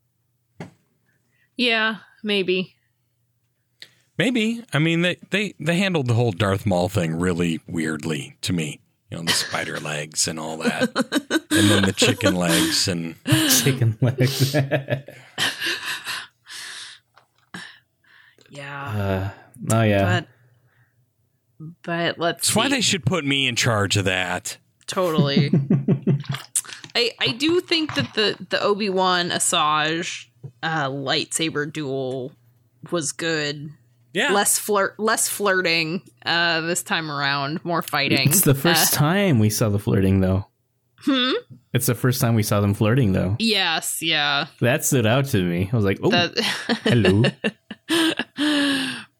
Yeah, maybe. Maybe. I mean, they, they, they handled the whole Darth Maul thing really weirdly to me. You know, the spider legs and all that. and then the chicken legs and Chicken legs. Yeah, uh, oh yeah. but but let's That's why they should put me in charge of that. totally. I I do think that the the Obi Wan Asajj uh, lightsaber duel was good. Yeah. Less flirt, less flirting uh, this time around. More fighting. It's the first Uh, time we saw the flirting, though. hmm? It's the first time we saw them flirting, though. Yes. Yeah. That stood out to me. I was like, oh, That. hello.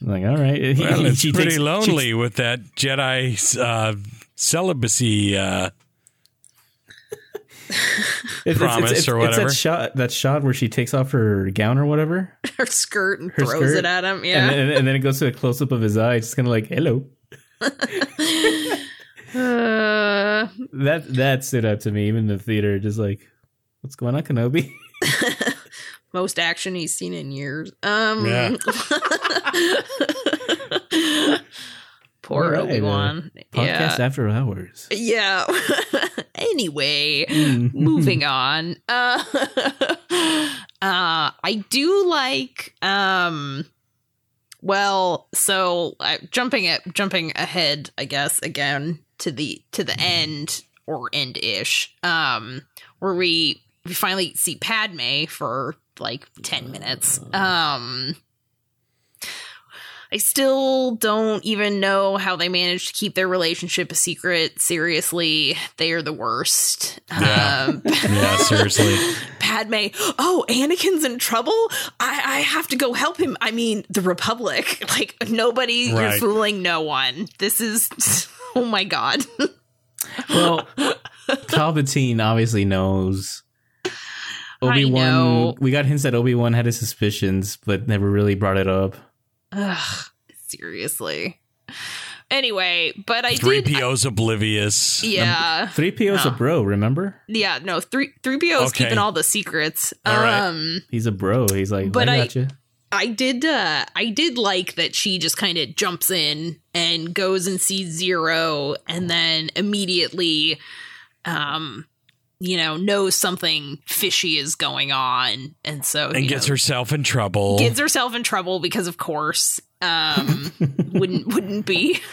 I'm like, all right. He- Well, he- it's she pretty takes- she- lonely with that Jedi uh, celibacy. Uh, It's, promise or It's whatever. that shot, that shot where she takes off her gown or whatever, her skirt and Her throws skirt, it at him. Yeah. and, then, and then it goes to a close up of his eye. It's kind of like, hello. Uh, That that stood out to me, even in the theater. Just like, what's going on, Kenobi? most action he's seen in years. Um. Yeah. Poor right, Obi Wan. Podcast yeah. after hours. Yeah. anyway, Mm. moving on. Uh, uh I do like um well, so uh, jumping at jumping ahead, I guess again to the to the end or end-ish. Um where we we finally see Padme for like 10 minutes. Um I still don't even know how they managed to keep their relationship a secret. Seriously, they are the worst. Yeah. Um, yeah, seriously. Padme, oh, Anakin's in trouble. I, I have to go help him. I mean, the Republic. Like nobody, you're Right. fooling no one. This is, oh my god. Well, Palpatine obviously knows. Obi. Wan. We got hints that Obi Wan had his suspicions, but never really brought it up. Ugh, seriously. Anyway, but I Three did. PO's oblivious. yeah, Three PO's a bro. Remember? yeah. No, three three PO's Okay. keeping all the secrets. All right. um. He's a bro. He's like, But I I- I did uh I did like that she just kind of jumps in and goes and sees Ziro and then immediately um you know knows something fishy is going on and so And gets know, herself in trouble. gets herself in trouble because of course um wouldn't wouldn't be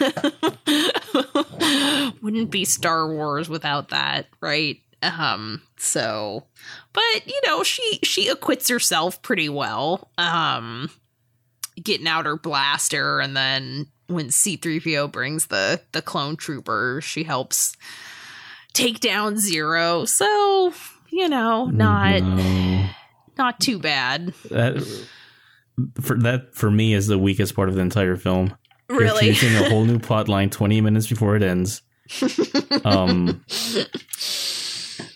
wouldn't be Star Wars without that, right? Um so but you know, she she acquits herself pretty well. Um getting out her blaster and then when C3PO brings the the clone trooper, she helps take down Ziro. So, you know, not No. not too bad. That for that for me is the weakest part of the entire film. You're Really. a whole new plot line 20 minutes before it ends. Um,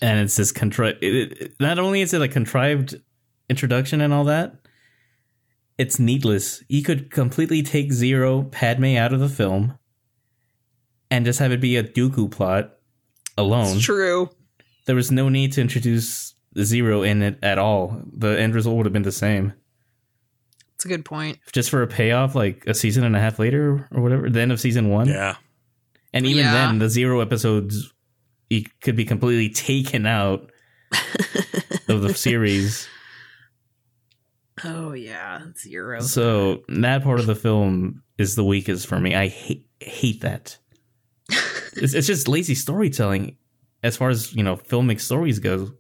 and it's this contrived. It, it- not only is it a contrived introduction and all that, it's needless. You could completely take Ziro Padme out of the film and just have it be a Dooku plot alone. It's true. There was no need to introduce Ziro in it at all. The end result would have been the same. It's a good point. Just for a payoff, like a season and a half later or whatever, the end of season one. Yeah. And even Yeah. then, the Ziro episodes you could be completely taken out of the series. Oh yeah, Ziro. So that part of the film is the weakest for me. I hate hate that. It's, it's just lazy storytelling, as far as you know, filmic stories go.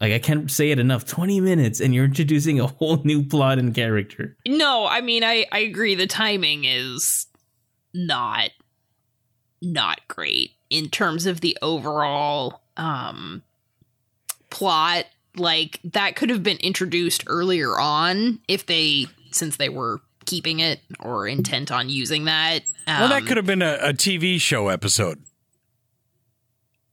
Like I can't say it enough. Twenty minutes, and you're introducing a whole new plot and character. No, I mean I I agree the timing is not not great in terms of the overall um plot like that could have been introduced earlier on if they since they were keeping it or intent on using that um, Well, that could have been a, a TV show episode.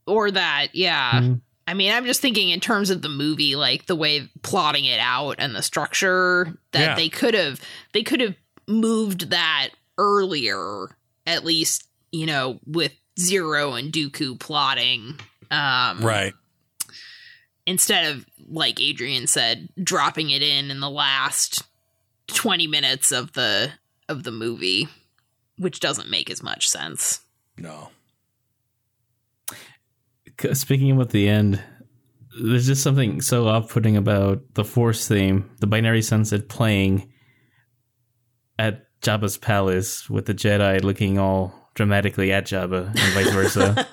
or that yeah Mhm. i mean i'm just thinking in terms of the movie like the way plotting it out and the structure that Yeah. they could have they could have moved that earlier at least you know with Ziro and dooku plotting um Right. instead of like adrian said dropping it in in the last 20 minutes of the of the movie which doesn't make as much sense No. Speaking about the end, there's just something so off-putting about the Force theme, the Binary Sunset playing at Jabba's palace with the Jedi looking all dramatically at Jabba and vice versa.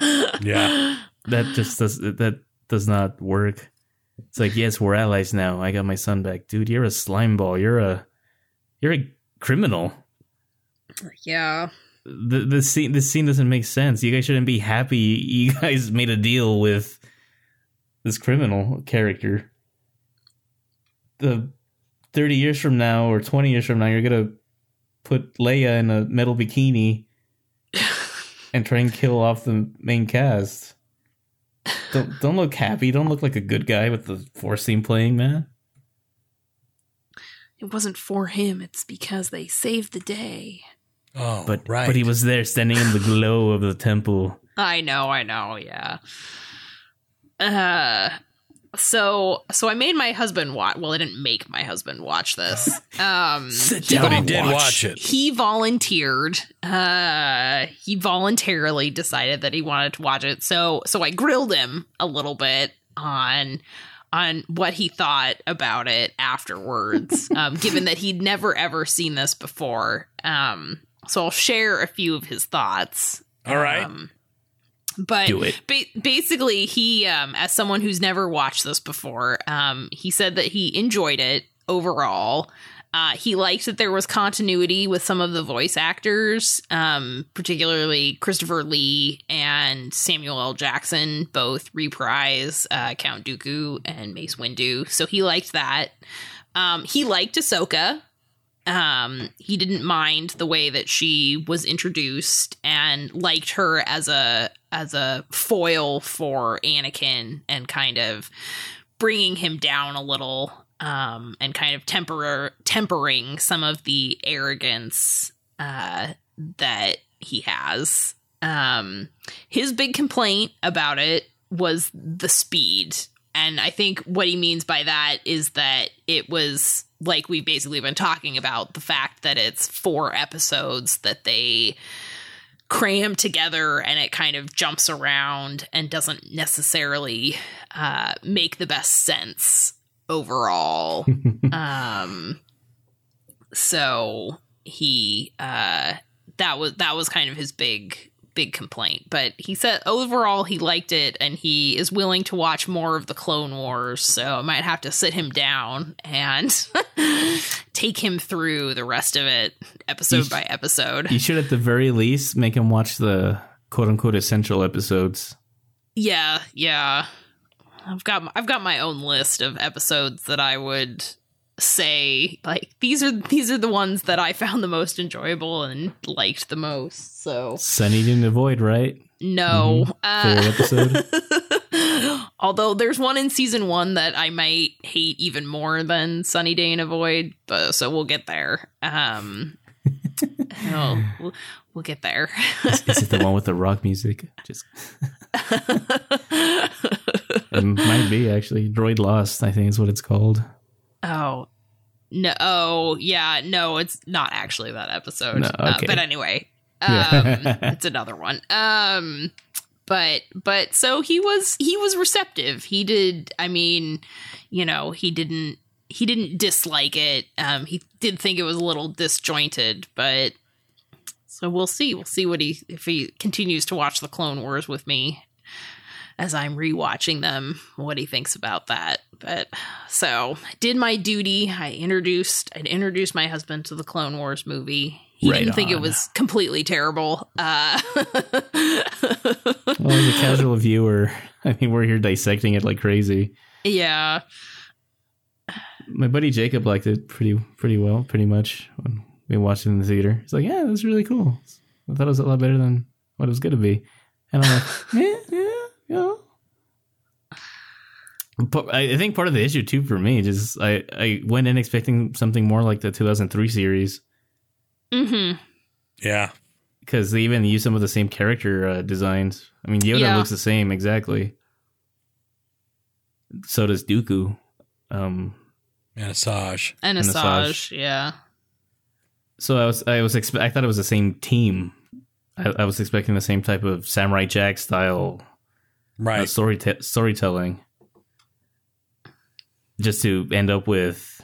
Yeah. that just does that does not work. It's like, yes, we're allies now. I got my son back, dude. You're a slime ball. You're a you're a criminal. yeah the the scene this scene doesn't make sense. You guys shouldn't be happy. You guys made a deal with this criminal character. The thirty years from now or twenty years from now, you're gonna put Leia in a metal bikini and try and kill off the main cast. Don't don't look happy. Don't look like a good guy with the force theme playing, man. It wasn't for him, it's because they saved the day. Oh, But right. but he was there, standing in the glow of the temple. I know, I know, yeah. Uh so so I made my husband watch well, I didn't make my husband watch this. Um Sit he but he vol- did watch it. he volunteered. Uh he voluntarily decided that he wanted to watch it. So so I grilled him a little bit on on what he thought about it afterwards, um, given that he'd never ever seen this before. Um, so I'll share a few of his thoughts. All right. Um, but ba- basically, he, um, as someone who's never watched this before, um, he said that he enjoyed it overall. Uh, he liked that there was continuity with some of the voice actors, um, particularly Christopher Lee and Samuel L. Jackson, both reprise uh, Count Dooku and Mace Windu. So he liked that. Um, he liked Ahsoka. Um, he didn't mind the way that she was introduced and liked her as a as a foil for Anakin and kind of bringing him down a little um, and kind of temper tempering some of the arrogance uh, that he has. Um, his big complaint about it was the speed. And I think what he means by that is that it was like we've basically been talking about the fact that it's four episodes that they cram together and it kind of jumps around and doesn't necessarily uh, make the best sense overall. um, so he uh, that was that was kind of his big big complaint. But he said overall he liked it and he is willing to watch more of the Clone Wars. So I might have to sit him down and take him through the rest of it episode You- by episode. You should, at the very least, make him watch the quote unquote essential episodes. Yeah, yeah. I've got I've got my own list of episodes that I would say like these are these are the ones that I found the most enjoyable and liked the most. So Sunny didn't avoid, right? no, episode? uh, although there's one in season one that I might hate even more than Sunny Day and Avoid, but so we'll get there. Um, oh, we'll, we'll get there. Is, is it the one with the rock music? Just it might be actually. Droid Lost, I think is what it's called. Oh. No, oh, yeah, no, it's not actually that episode. No, Uh, but anyway, um, it's another one. Um, but but so he was he was receptive. He did. I mean, you know, he didn't he didn't dislike it. Um, he did think it was a little disjointed, but so we'll see. We'll see what he if he continues to watch the Clone Wars with me as I'm rewatching them, what he thinks about that. But so did my duty. I introduced I introduced my husband to the Clone Wars movie. He Right didn't think it was completely terrible. Uh, Well, as a casual viewer, I mean, we're here dissecting it like crazy. yeah. My buddy Jacob liked it pretty pretty well, pretty much when we watched it in the theater. He's like, "Yeah, that's really cool. I thought it was a lot better than what it was going to be." And I'm like, "Yeah, yeah, yeah." But I I think part of the issue too for me just I I went in expecting something more like the 2003 series Mm-hmm. Yeah. because they even use some of the same character uh, designs. I mean, Yoda Yeah. looks the same exactly. So does Dooku. Um, And Asajj. And And Asajj, Asajj. yeah. so I was I was expe- I thought it was the same team. I, I was expecting the same type of Samurai Jack style Right. story storytelling, just to end up with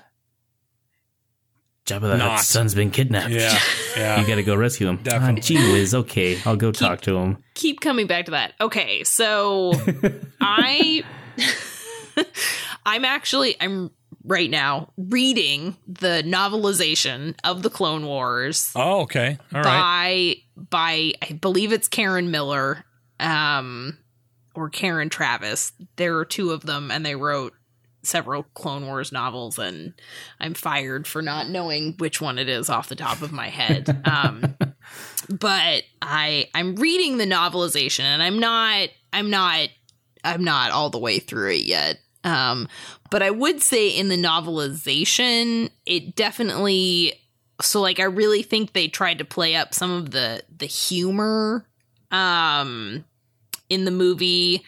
Jabba the Hutt's son's been kidnapped. Yeah. Yeah. You got to go rescue him. Definitely. Ah, gee whiz, okay, I'll go talk to him. Keep coming back to that. Okay, so I I'm actually I'm right now reading the novelization of the Clone Wars oh, okay. All right. by by I believe it's Karen Miller um or Karen Traviss. There are two of them and they wrote several Clone Wars novels and I'm fired for not knowing which one it is off the top of my head. Um but I I'm reading the novelization and I'm not I'm not I'm not all the way through it yet. Um but I would say in the novelization it definitely so like I really think they tried to play up some of the the humor um in the movie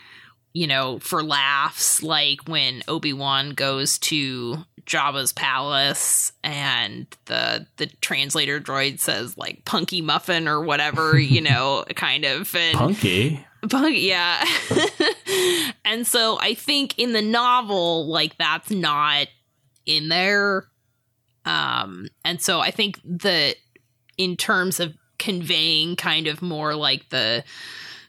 you know for laughs like when Obi-Wan goes to Jabba's palace and the the translator droid says like punky muffin or whatever you know kind of and Punky. Punk, yeah. and so I think in the novel, like that's not in there. Um, and so I think that in terms of conveying kind of more like the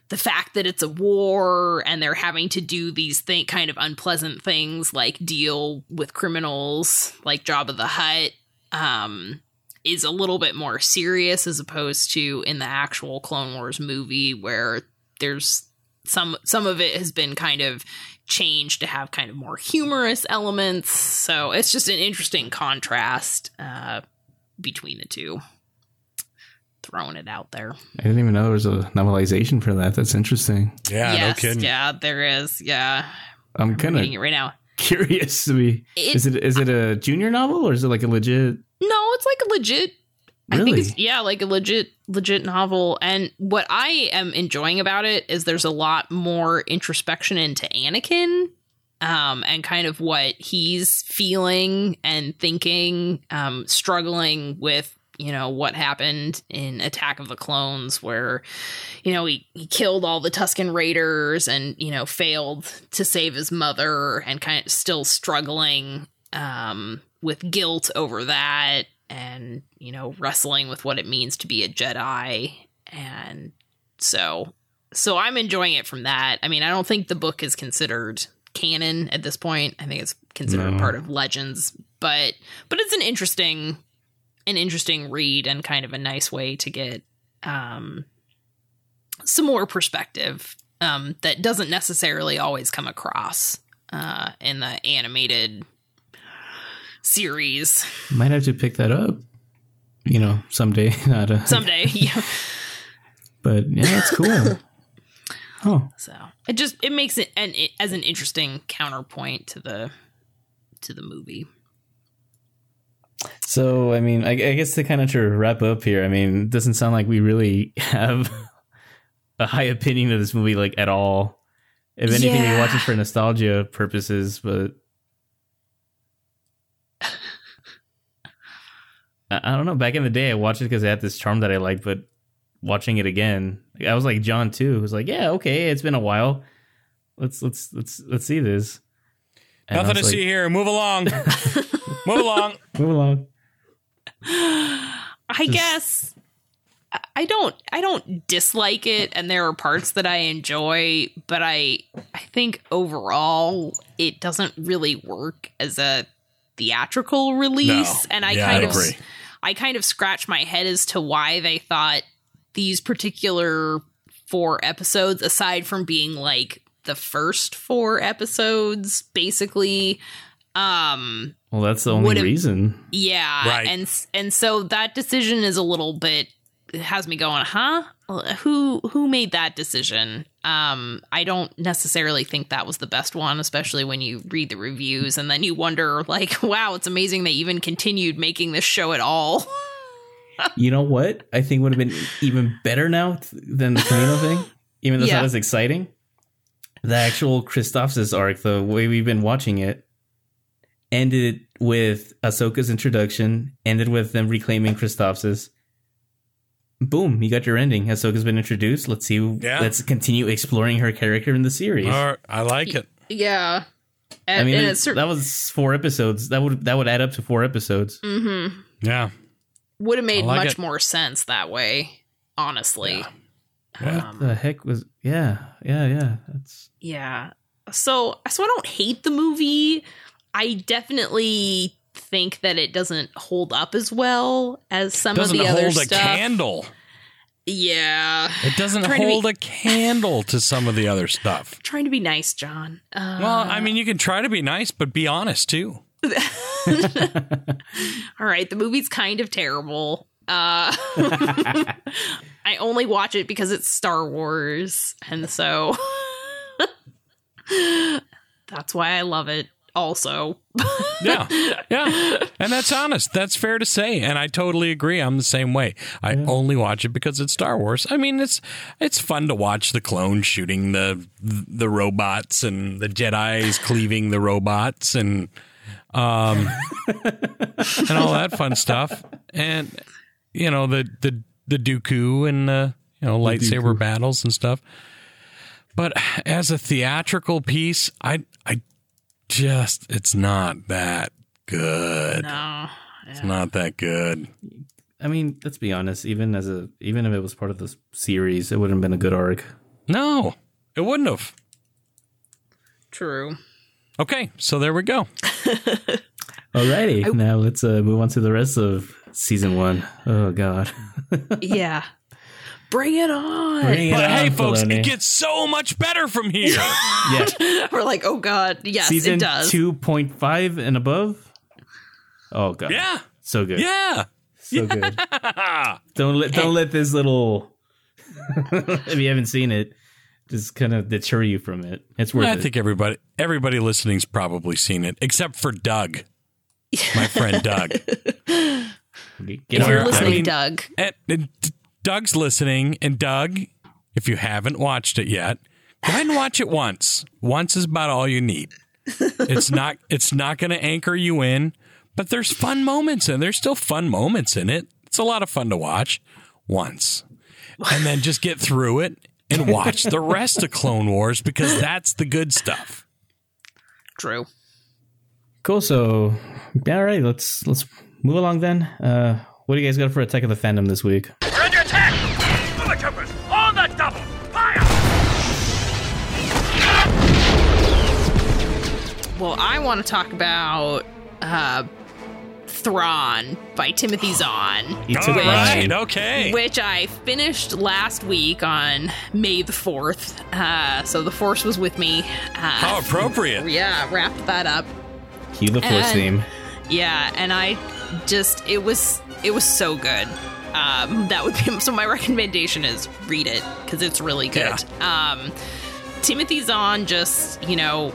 the fact that it's a war and they're having to do these thing kind of unpleasant things like deal with criminals like Jabba the Hutt um is a little bit more serious as opposed to in the actual Clone Wars movie where there's some some of it has been kind of changed to have kind of more humorous elements. So it's just an interesting contrast uh, between the two. Throwing it out there. I didn't even know there was a novelization for that. That's interesting. Yeah, yes, no kidding. yeah, there is. Yeah, I'm I'm kind of reading it right now. curious to be. It- Is it is it a junior novel or is it like a legit? No, it's like a legit. I think Really? it's yeah, like a legit legit novel. And what I am enjoying about it is there's a lot more introspection into Anakin. Um, and kind of what he's feeling and thinking, um, struggling with, you know, what happened in Attack of the Clones, where, you know, he, he killed all the Tusken Raiders and, you know, failed to save his mother and kind of still struggling um, with guilt over that and, you know, wrestling with what it means to be a Jedi. And so, so I'm enjoying it from that. I mean, I don't think the book is considered canon at this point. I think it's considered No. part of legends, but, but it's an interesting, an interesting read and kind of a nice way to get, um, some more perspective um, that doesn't necessarily always come across uh, in the animated series. Might have to pick that up. You know, someday. Not a, Someday, yeah. but yeah, it's cool. oh, So it just it makes it an it, as an interesting counterpoint to the to the movie. So I mean, I, I guess to kind of to wrap up here, I mean, it doesn't sound like we really have a high opinion of this movie, like at all. If anything, we watch it for nostalgia purposes, but I, I don't know. Back in the day, I watched it because it had this charm that I liked, but watching it again, I was like John too. Who was like, yeah, okay, it's been a while. Let's let's let's let's see this. And Nothing to like, see here. Move along. Move along. Move along. I guess I- I don't I don't dislike it and there are parts that I enjoy, but I I think overall it doesn't really work as a theatrical release No. and I Yeah, kind I of agree. I kind of scratch my head as to why they thought these particular four episodes aside from being like the first four episodes basically um Well, that's the only reason. yeah, Right. and and so that decision is a little bit has me going, huh? Who who made that decision? Um, I don't necessarily think that was the best one, especially when you read the reviews and then you wonder, like, wow, it's amazing they even continued making this show at all. You know what? I think would have been even better now than the Kamino thing, even though it's Yeah. not as exciting. The actual Christophsis arc, the way we've been watching it, ended with Ahsoka's introduction, ended with them reclaiming Christophsis. Boom, you got your ending. Ahsoka's been introduced. Let's see. Yeah. Let's continue exploring her character in the series. All right, I like it. Yeah, I mean, it- that was four episodes. That would that would add up to four episodes. mm-hmm. Yeah. would have made like much it. more sense that way. Honestly, Yeah. What the heck was? Yeah, yeah, yeah. That's Yeah. So so I don't hate the movie. I definitely think that it doesn't hold up as well as some Doesn't of the other stuff. Doesn't hold a candle. Yeah. It doesn't to be- hold a candle to some of the other stuff. Trying to be nice, John. Uh, Well, I mean, you can try to be nice, but be honest too. all right, the movie's kind of terrible. Uh I only watch it because it's Star Wars, and so that's why I love it also. Yeah, yeah, and that's honest. That's fair to say, and I totally agree. I'm the same way. I only watch it because it's Star Wars. I mean, it's it's fun to watch the clones shooting the the robots and the Jedi's cleaving the robots and um and all that fun stuff. And you know the the the Dooku and the you know lightsaber battles and stuff. But as a theatrical piece, I I just it's not that good. no. It's not that good. I mean, let's be honest. Even as a, even if it was part of the series, it wouldn't have been a good arc. No, it wouldn't have. True. Okay, so there we go. Alrighty, now let's uh, move on to the rest of season one. Oh God, Yeah. Bring it on. Bring it But hey, folks, Filoni. it gets so much better from here. yeah, We're like, oh god, yes, season it does. two point five and above. Oh God, yeah, so good, yeah. so good. Don't let don't let this little if you haven't seen it, just kind of deter you from it. It's worth I it. think everybody everybody listening's probably seen it, except for Doug, my friend Doug. Get if on you're your- listening, I mean- Doug, And, and D- Doug's listening, and Doug, if you haven't watched it yet, go ahead and watch it once. Once is about all you need. It's not it's not going to anchor you in, but there's fun moments and there's still fun moments in it. It's a lot of fun to watch once, and then just get through it and watch the rest of Clone Wars because that's the good stuff. true. Cool. So, all right, let's let's move along then. Uh, what do you guys got for Attack of the Fandom this week? Well, I want to talk about uh, Thrawn by Timothy Zahn. You All mine. right, okay. Which I finished last week on May the 4th. Uh, so the Force was with me. Uh, How appropriate. yeah, wrapped that up. Cue the force And- theme. Yeah, and I just it was it was so good. Um, that would be so. My recommendation is read it because it's really good. Um, Timothy Zahn just you know.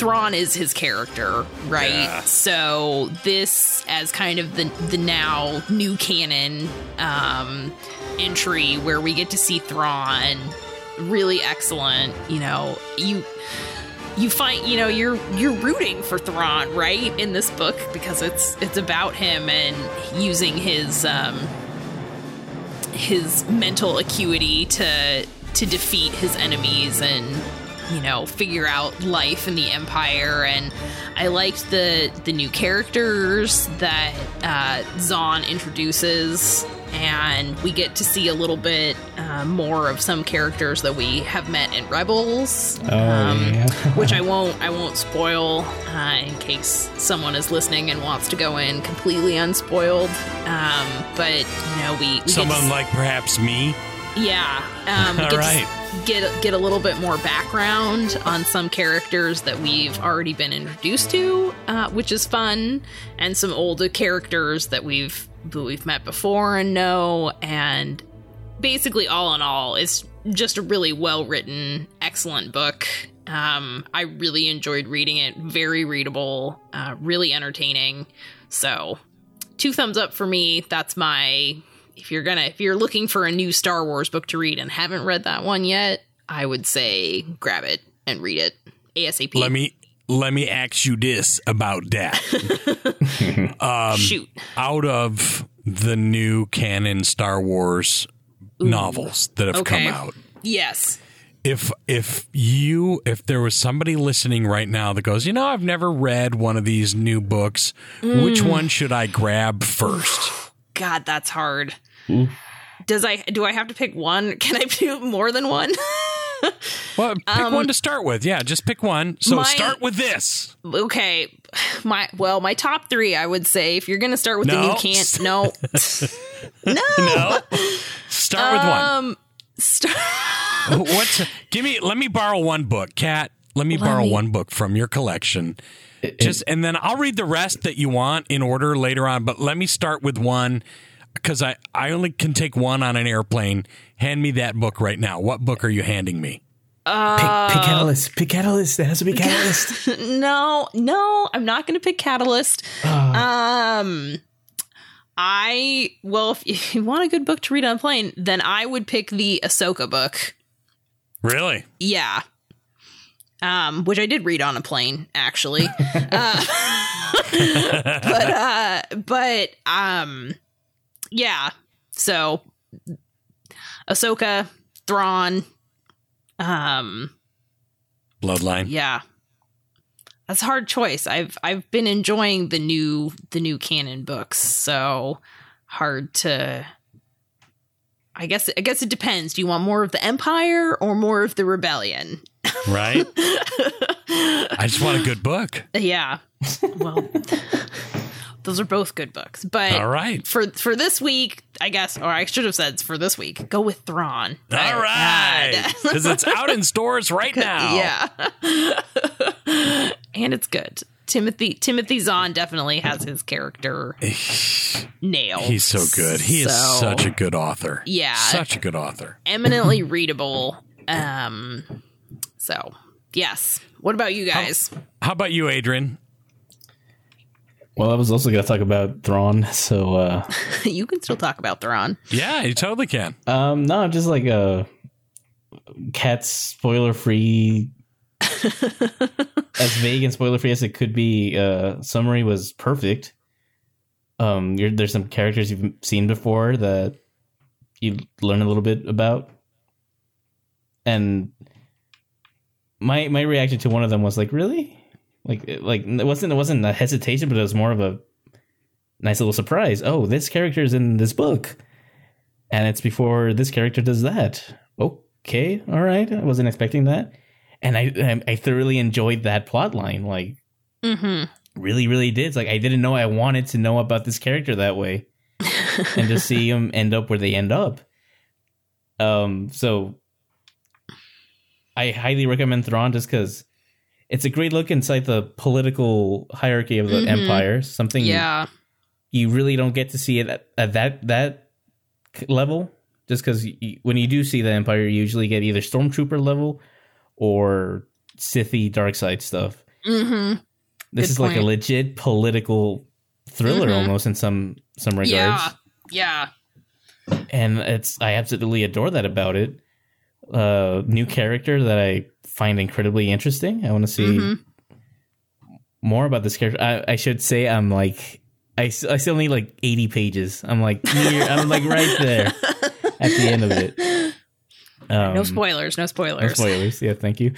Thrawn is his character, right? Yeah. So this as kind of the the now new canon um, entry where we get to see Thrawn, really excellent. You know, you you find you know you're you're rooting for Thrawn right in this book because it's it's about him and using his um his mental acuity to to defeat his enemies and you know figure out life in the empire and I liked the the new characters that uh, Zahn introduces and we get to see a little bit uh, more of some characters that we have met in Rebels, Oh, yeah. which I won't I won't spoil uh, in case someone is listening and wants to go in completely unspoiled. Um, but you know we, we get to Someone like perhaps me. yeah, um, we All get, to right. Get get a little bit more background on some characters that we've already been introduced to, uh, which is fun, and some older characters that we've that we've met before and know, and basically all in all, it's just a really well written, excellent book. Um, I really enjoyed reading it. Very readable, uh, really entertaining. So, two thumbs up for me. That's my if you're gonna if you're looking for a new Star Wars book to read and haven't read that one yet, I would say grab it and read it ASAP. Let me let me ask you this about that. um, shoot. out of the new canon Star Wars novels that have Okay. come out. Yes. If if you if there was somebody listening right now that goes, you know, I've never read one of these new books, which Mm. one should I grab first? God, that's hard. Does I do I have to pick one? Can I do more than one? Well, pick one to start with. Yeah, just pick one. So Um, my- start with this. okay. My well, my top three, I would say, if you're gonna start with the No. new can no. no. No. Start with one. Um start What's give me? Let me borrow one book, Cat. Let me borrow me- one book from your collection. Just and then I'll read the rest that you want in order later on. But let me start with one because I I only can take one on an airplane. Hand me that book right now. What book are you handing me? pick, pick Catalyst. Pick Catalyst. It has to be Catalyst. no, no, I'm not going to pick Catalyst. Um, I well, if, if you want a good book to read on a plane, then I would pick the Ahsoka book. Really? Yeah. Um, which I did read on a plane, actually. uh, but uh, but um, yeah. So Ahsoka, Thrawn, um, Bloodline. yeah. That's a hard choice. I've I've been enjoying the new the new canon books, so hard to I guess I guess it depends. Do you want more of the Empire or more of the Rebellion? Right? I just want a good book. Yeah. Well, those are both good books. But All right. for for this week, I guess, or I should have said for this week, go with Thrawn. All right. Because it's out in stores right now. Yeah. and it's good. Timothy Timothy Zahn definitely has his character nailed. He's so good. He is such a good author. Yeah. Such a good author. eminently readable. Um so yes. What about you guys? How about you, Adrian? Well, I was also going to talk about Thrawn. So, uh, you can still talk about Thrawn. Yeah, you totally can. um, no, just like a cat spoiler free. as vague and spoiler free as it could be, uh, summary was perfect. Um, you're, there's some characters you've seen before that you learn a little bit about, and my my reaction to one of them was like, really, like like it wasn't it wasn't a hesitation, but it was more of a nice little surprise. Oh, this character is in this book, and it's before this character does that. Okay, all right, I wasn't expecting that, and I I, I thoroughly enjoyed that plot line. Like Mm-hmm. really, really did. It's like I didn't know I wanted to know about this character that way, and to see him end up where they end up. Um, so I highly recommend Thrawn just because it's a great look inside the political hierarchy of the Mhm. empire. Something Yeah. you really don't get to see it at, at that that level. Just because when you do see the empire, you usually get either stormtrooper level or Sithy dark side stuff. Mm-hmm. This Good is like a legit political thriller Mhm. almost in some some regards. Yeah. Yeah. and it's I absolutely adore that about it. Uh, new character that I find incredibly interesting. I want to see Mhm. more about this character. I, I should say I'm like I, I still need like 80 pages. I'm like near, I'm like right there at the end of it. Um, no spoilers. No spoilers. no spoilers. Yeah, thank you.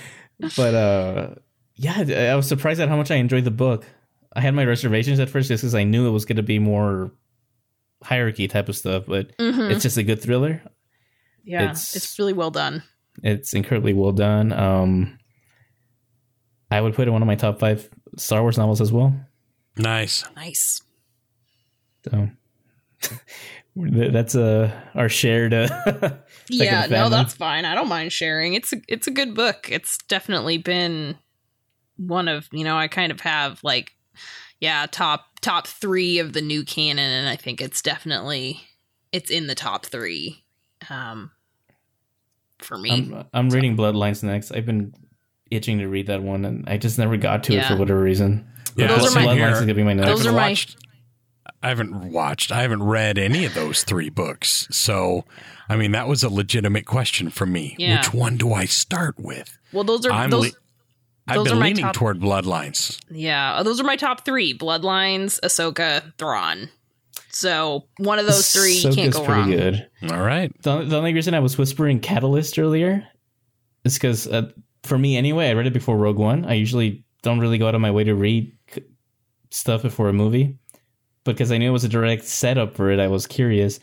But uh, yeah, I was surprised at how much I enjoyed the book. I had my reservations at first just because I knew it was going to be more hierarchy type of stuff, but Mhm. it's just a good thriller. Yeah. it's- It's, really well done. It's incredibly well done. Um, I would put it in one of my top five Star Wars novels as well. Nice. Nice. So that's uh, our shared. Uh, yeah. No, that's fine. I don't mind sharing. It's a it's a good book. It's definitely been one of you know I kind of have like yeah top top three of the new canon, and I think it's definitely it's in the top three. Um, for me. I'm, I'm reading Bloodlines next. I've been itching to read that one, and I just never got to it for whatever reason. Yeah, Those are my- Bloodlines is gonna be my next. Those I are haven't my- watched, I haven't watched. I haven't read any of those three books. So, I mean, that was a legitimate question from me. Yeah. Which one do I start with? well, those are I'm those. le- I've been are my leaning top- toward Bloodlines. Yeah, those are my top three: Bloodlines, Ahsoka, Thrawn. So one of those three you can't Ahsoka's go pretty wrong. good. All right. The, the only reason I was whispering Catalyst earlier is because, uh, for me anyway, I read it before Rogue One. I usually don't really go out of my way to read c- stuff before a movie, but because I knew it was a direct setup for it. I was curious.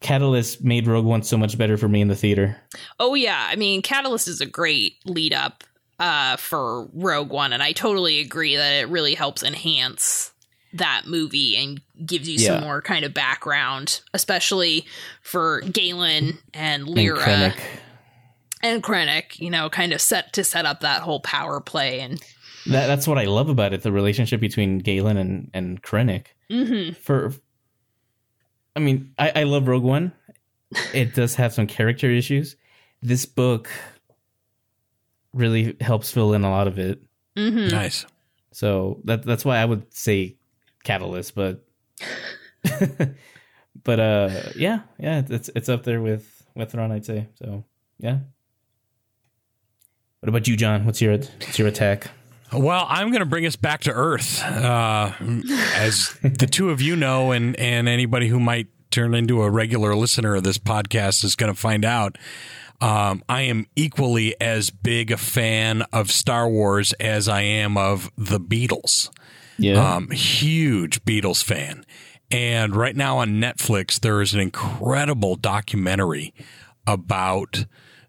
Catalyst made Rogue One so much better for me in the theater. Oh yeah, I mean, Catalyst is a great lead up uh, for Rogue One, and I totally agree that it really helps enhance that movie and gives you Yeah. some more kind of background, especially for Galen and And Lyra Krennic. and Krennic. You know, kind of set to set up that whole power play and. That, that's what I love about it—the relationship between Galen and and Krennic. hmm for I mean, I, I love Rogue One. It does have some character issues. This book really helps fill in a lot of it. hmm Nice. So that that's why I would say Catalyst, but but uh yeah, yeah, it's it's up there with with Thrawn, I'd say. So yeah. What about you, John? What's your what's your attack? Well, I'm going to bring us back to Earth, uh, as the two of you know, and and anybody who might turn into a regular listener of this podcast is going to find out. Um, I am equally as big a fan of Star Wars as I am of the Beatles. Yeah. Um, huge Beatles fan. And right now on Netflix, there is an incredible documentary about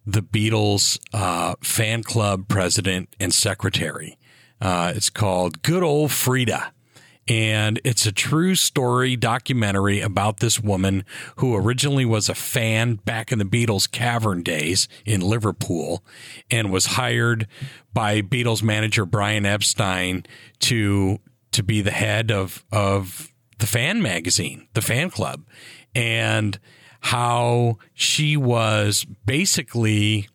the Beatles uh, fan club president and secretary. Uh, it's called Good Old Frida. And it's a true story documentary about this woman who originally was a fan back in the Beatles cavern days in Liverpool and was hired by Beatles manager Brian Epstein to to be the head of of the fan magazine, the fan club, and how she was basically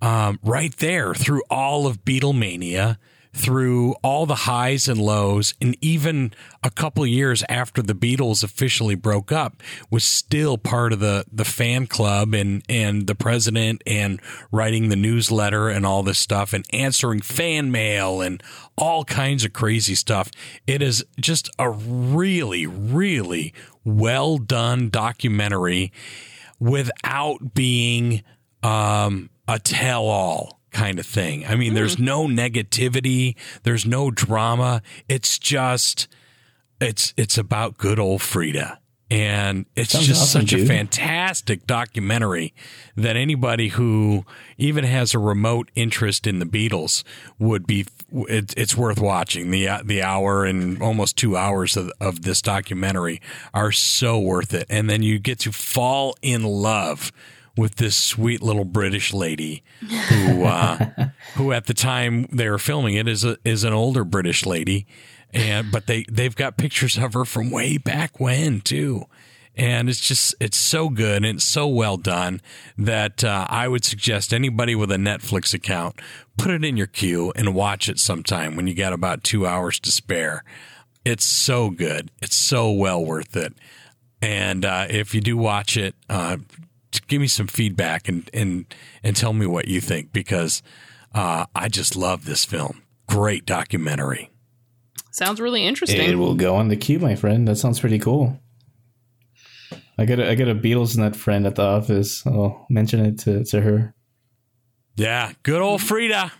um, right there through all of Beatlemania, through all the highs and lows, and even a couple years after the Beatles officially broke up, was still part of the the fan club and and the president and writing the newsletter and all this stuff and answering fan mail and all kinds of crazy stuff. It is just a really, really well done documentary without being um, a tell all kind of thing. I mean, there's hmm. no negativity, there's no drama. It's just it's it's about good old Frida. And it's Sounds just awesome, such a fantastic documentary that anybody who even has a remote interest in the Beatles would be. It, it's worth watching. the The hour and almost two hours of, of this documentary are so worth it, and then you get to fall in love with this sweet little British lady who, uh, who at the time they were filming it is a, is an older British lady, and but they they've got pictures of her from way back when too, and it's just it's so good and it's so well done that uh, I would suggest anybody with a Netflix account put it in your queue and watch it sometime when you got about two hours to spare. It's so good. It's so well worth it. And uh, if you do watch it, uh, give me some feedback and and and tell me what you think because uh, I just love this film. Great documentary. Sounds really interesting. It will go on the queue, my friend. That sounds pretty cool. I got a, I got a Beatles nut friend at the office. I'll mention it to, to her. Yeah, good old Frida.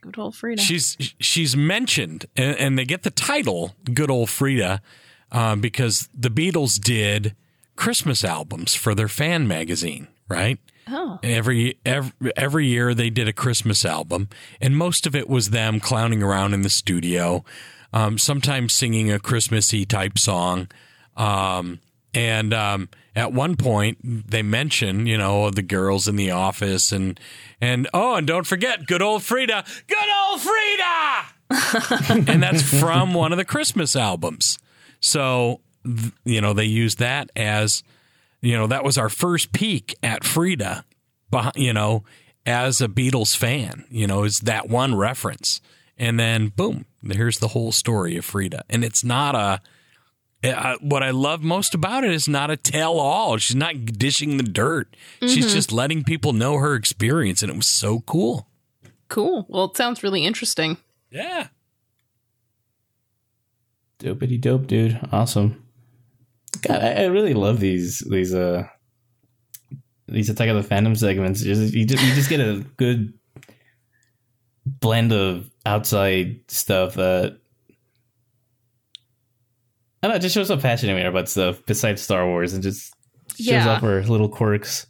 Good old Frida. She's she's mentioned, and, and they get the title "Good Old Frida" uh, because the Beatles did Christmas albums for their fan magazine, right? Oh. Every, every every year they did a Christmas album, and most of it was them clowning around in the studio, um, sometimes singing a Christmassy type song. Um, and um, at one point, they mention, you know, the girls in the office, and and oh, and don't forget, good old Frida, good old Frida, and that's from one of the Christmas albums. So, you know, they use that as, you know, that was our first peek at Frida, beh- you know, as a Beatles fan. You know, is that one reference, and then boom, here's the whole story of Frida, and it's not a uh, what I love most about it is not a tell all. She's not dishing the dirt. She's Mhm. just letting people know her experience, and it was so cool. Cool. Well, it sounds really interesting. Yeah. Dopey dope, dude. Awesome. God, I, I really love these these uh these Attack of the Fandom segments. Just you just you just get a good blend of outside stuff that I don't know, it just shows how passionate we are about stuff besides Star Wars and just shows Yeah. off our little quirks.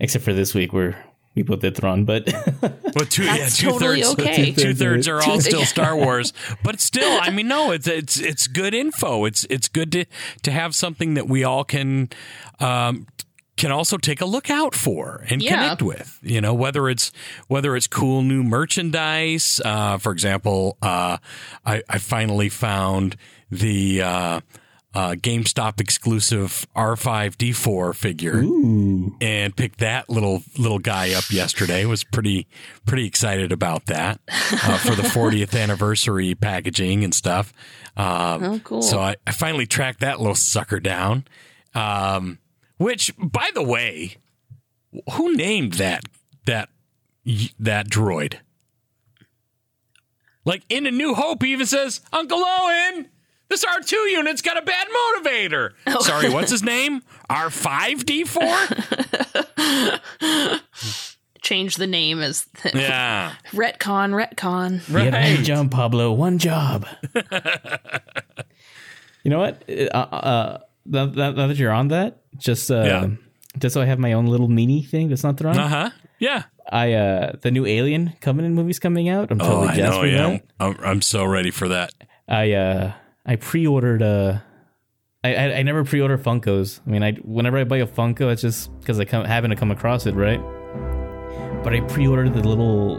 Except for this week where we both did Thrawn, but Well, two, yeah, two totally thirds, okay. two thirds are all still. Star Wars, but still, I mean, no, it's it's it's good info. It's it's good to to have something that we all can um, can also take a look out for and Yeah. connect with. You know, whether it's whether it's cool new merchandise. Uh, for example, uh, I, I finally found the. Uh, uh, GameStop exclusive R5D4 figure and picked that little little guy up yesterday. Was pretty pretty excited about that uh, for the 40th anniversary packaging and stuff. Um, Oh, cool. So I, I finally tracked that little sucker down. Um, which, by the way, who named that that that droid? Like in A New Hope, he even says, "Uncle Owen." This R2 unit's got a bad motivator. Sorry, what's his name? R5D4? Change the name as Yeah. retcon, retcon. You had one job, Pablo. One job. you know what? Uh, uh, now, now now that you're on that, just uh, Yeah. just so I have my own little mini thing that's not Thrawn. Uh huh. Yeah. I uh, the new Alien Covenant movie's coming out. I'm totally oh, I know. Yeah. I'm, I'm so ready for that. I uh, I pre-ordered uh I, I I never pre-order Funkos. I mean, I whenever I buy a Funko, it's just because I come, happen to come across it, right? But I pre-ordered the little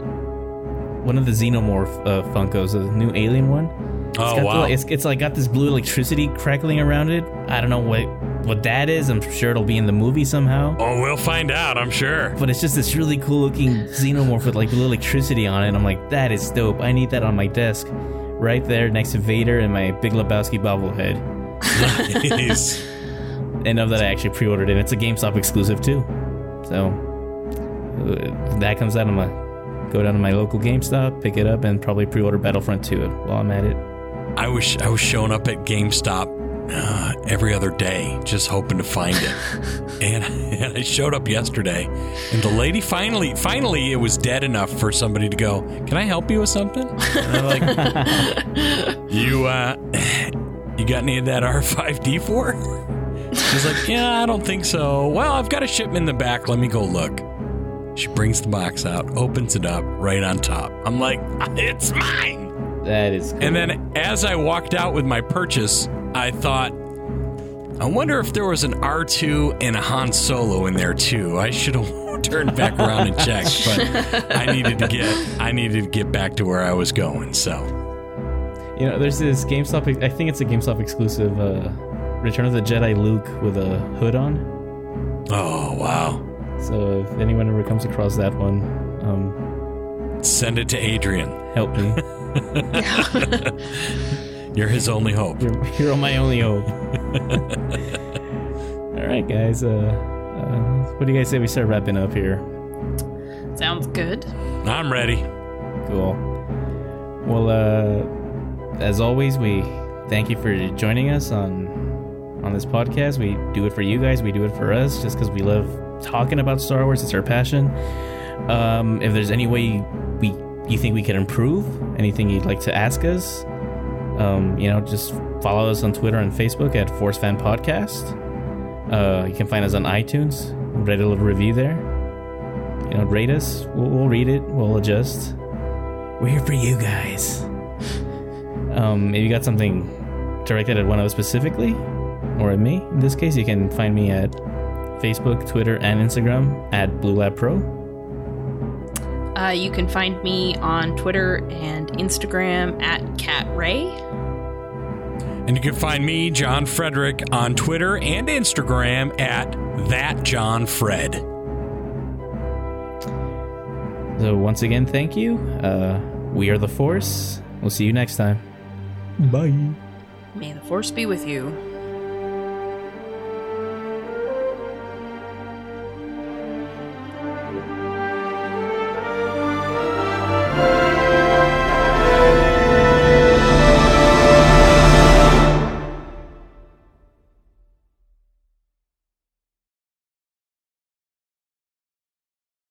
one of the Xenomorph uh, Funkos, the new Alien one. It's Oh, got the- wow. it's it's like got this blue electricity crackling around it. I don't know what what that is. I'm sure it'll be in the movie somehow. Oh, we'll find out, I'm sure. But it's just this really cool looking Xenomorph with like blue electricity on it. I'm like, that is dope. I need that on my desk, right there next to Vader and my Big Lebowski bobblehead. Nice. and of that I actually pre-ordered it. It's a GameStop exclusive too. So uh, that comes out. I'm gonna go down to my local GameStop, pick it up, and probably pre-order Battlefront 2 while I'm at it. I was I was showing up at GameStop uh, every other day, just hoping to find it. and, and I showed up yesterday, and the lady finally finally it was dead enough for somebody to go, "Can I help you with something?" And I'm like, "You uh, you got any of that R5D4?" She's like, yeah, I don't think so. Well, I've got a shipment in the back. Let me go look. She brings the box out, opens it up, right on top. I'm like, it's mine. That is cool. And then as I walked out with my purchase, I thought, I wonder if there was an R2 and a Han Solo in there too. I should have turned back around and checked, but I needed to get I needed to get back to where I was going. So You know, there's this GameStop. I think it's a GameStop exclusive. Uh, Return of the Jedi Luke with a hood on. Oh wow! So if anyone ever comes across that one, um, send it to Adrian. Help me. You're his only hope. You're, you're my only hope. All right, guys. Uh, uh, what do you guys say we start wrapping up here? Sounds good. I'm ready. Cool. Well, uh, as always, we thank you for joining us on on this podcast. We do it for you guys. We do it for us, just because we love talking about Star Wars. It's our passion. Um, if there's any way we you think we can improve, anything you'd like to ask us, um, you know, just follow us on Twitter and Facebook at Force Fan Podcast. Uh, you can find us on iTunes. Write a little review there. You know, rate us. We'll, we'll read it. We'll adjust. We're here for you guys. Um, if you got something directed at one of us specifically, or at me, in this case, you can find me at Facebook, Twitter, and Instagram at Blue Lab Pro. Uh, you can find me on Twitter and Instagram at Cat Ray. And you can find me, John Frederick, on Twitter and Instagram at that John Fred. So once again, thank you. Uh, we are the Force. We'll see you next time. Bye. May the Force be with you.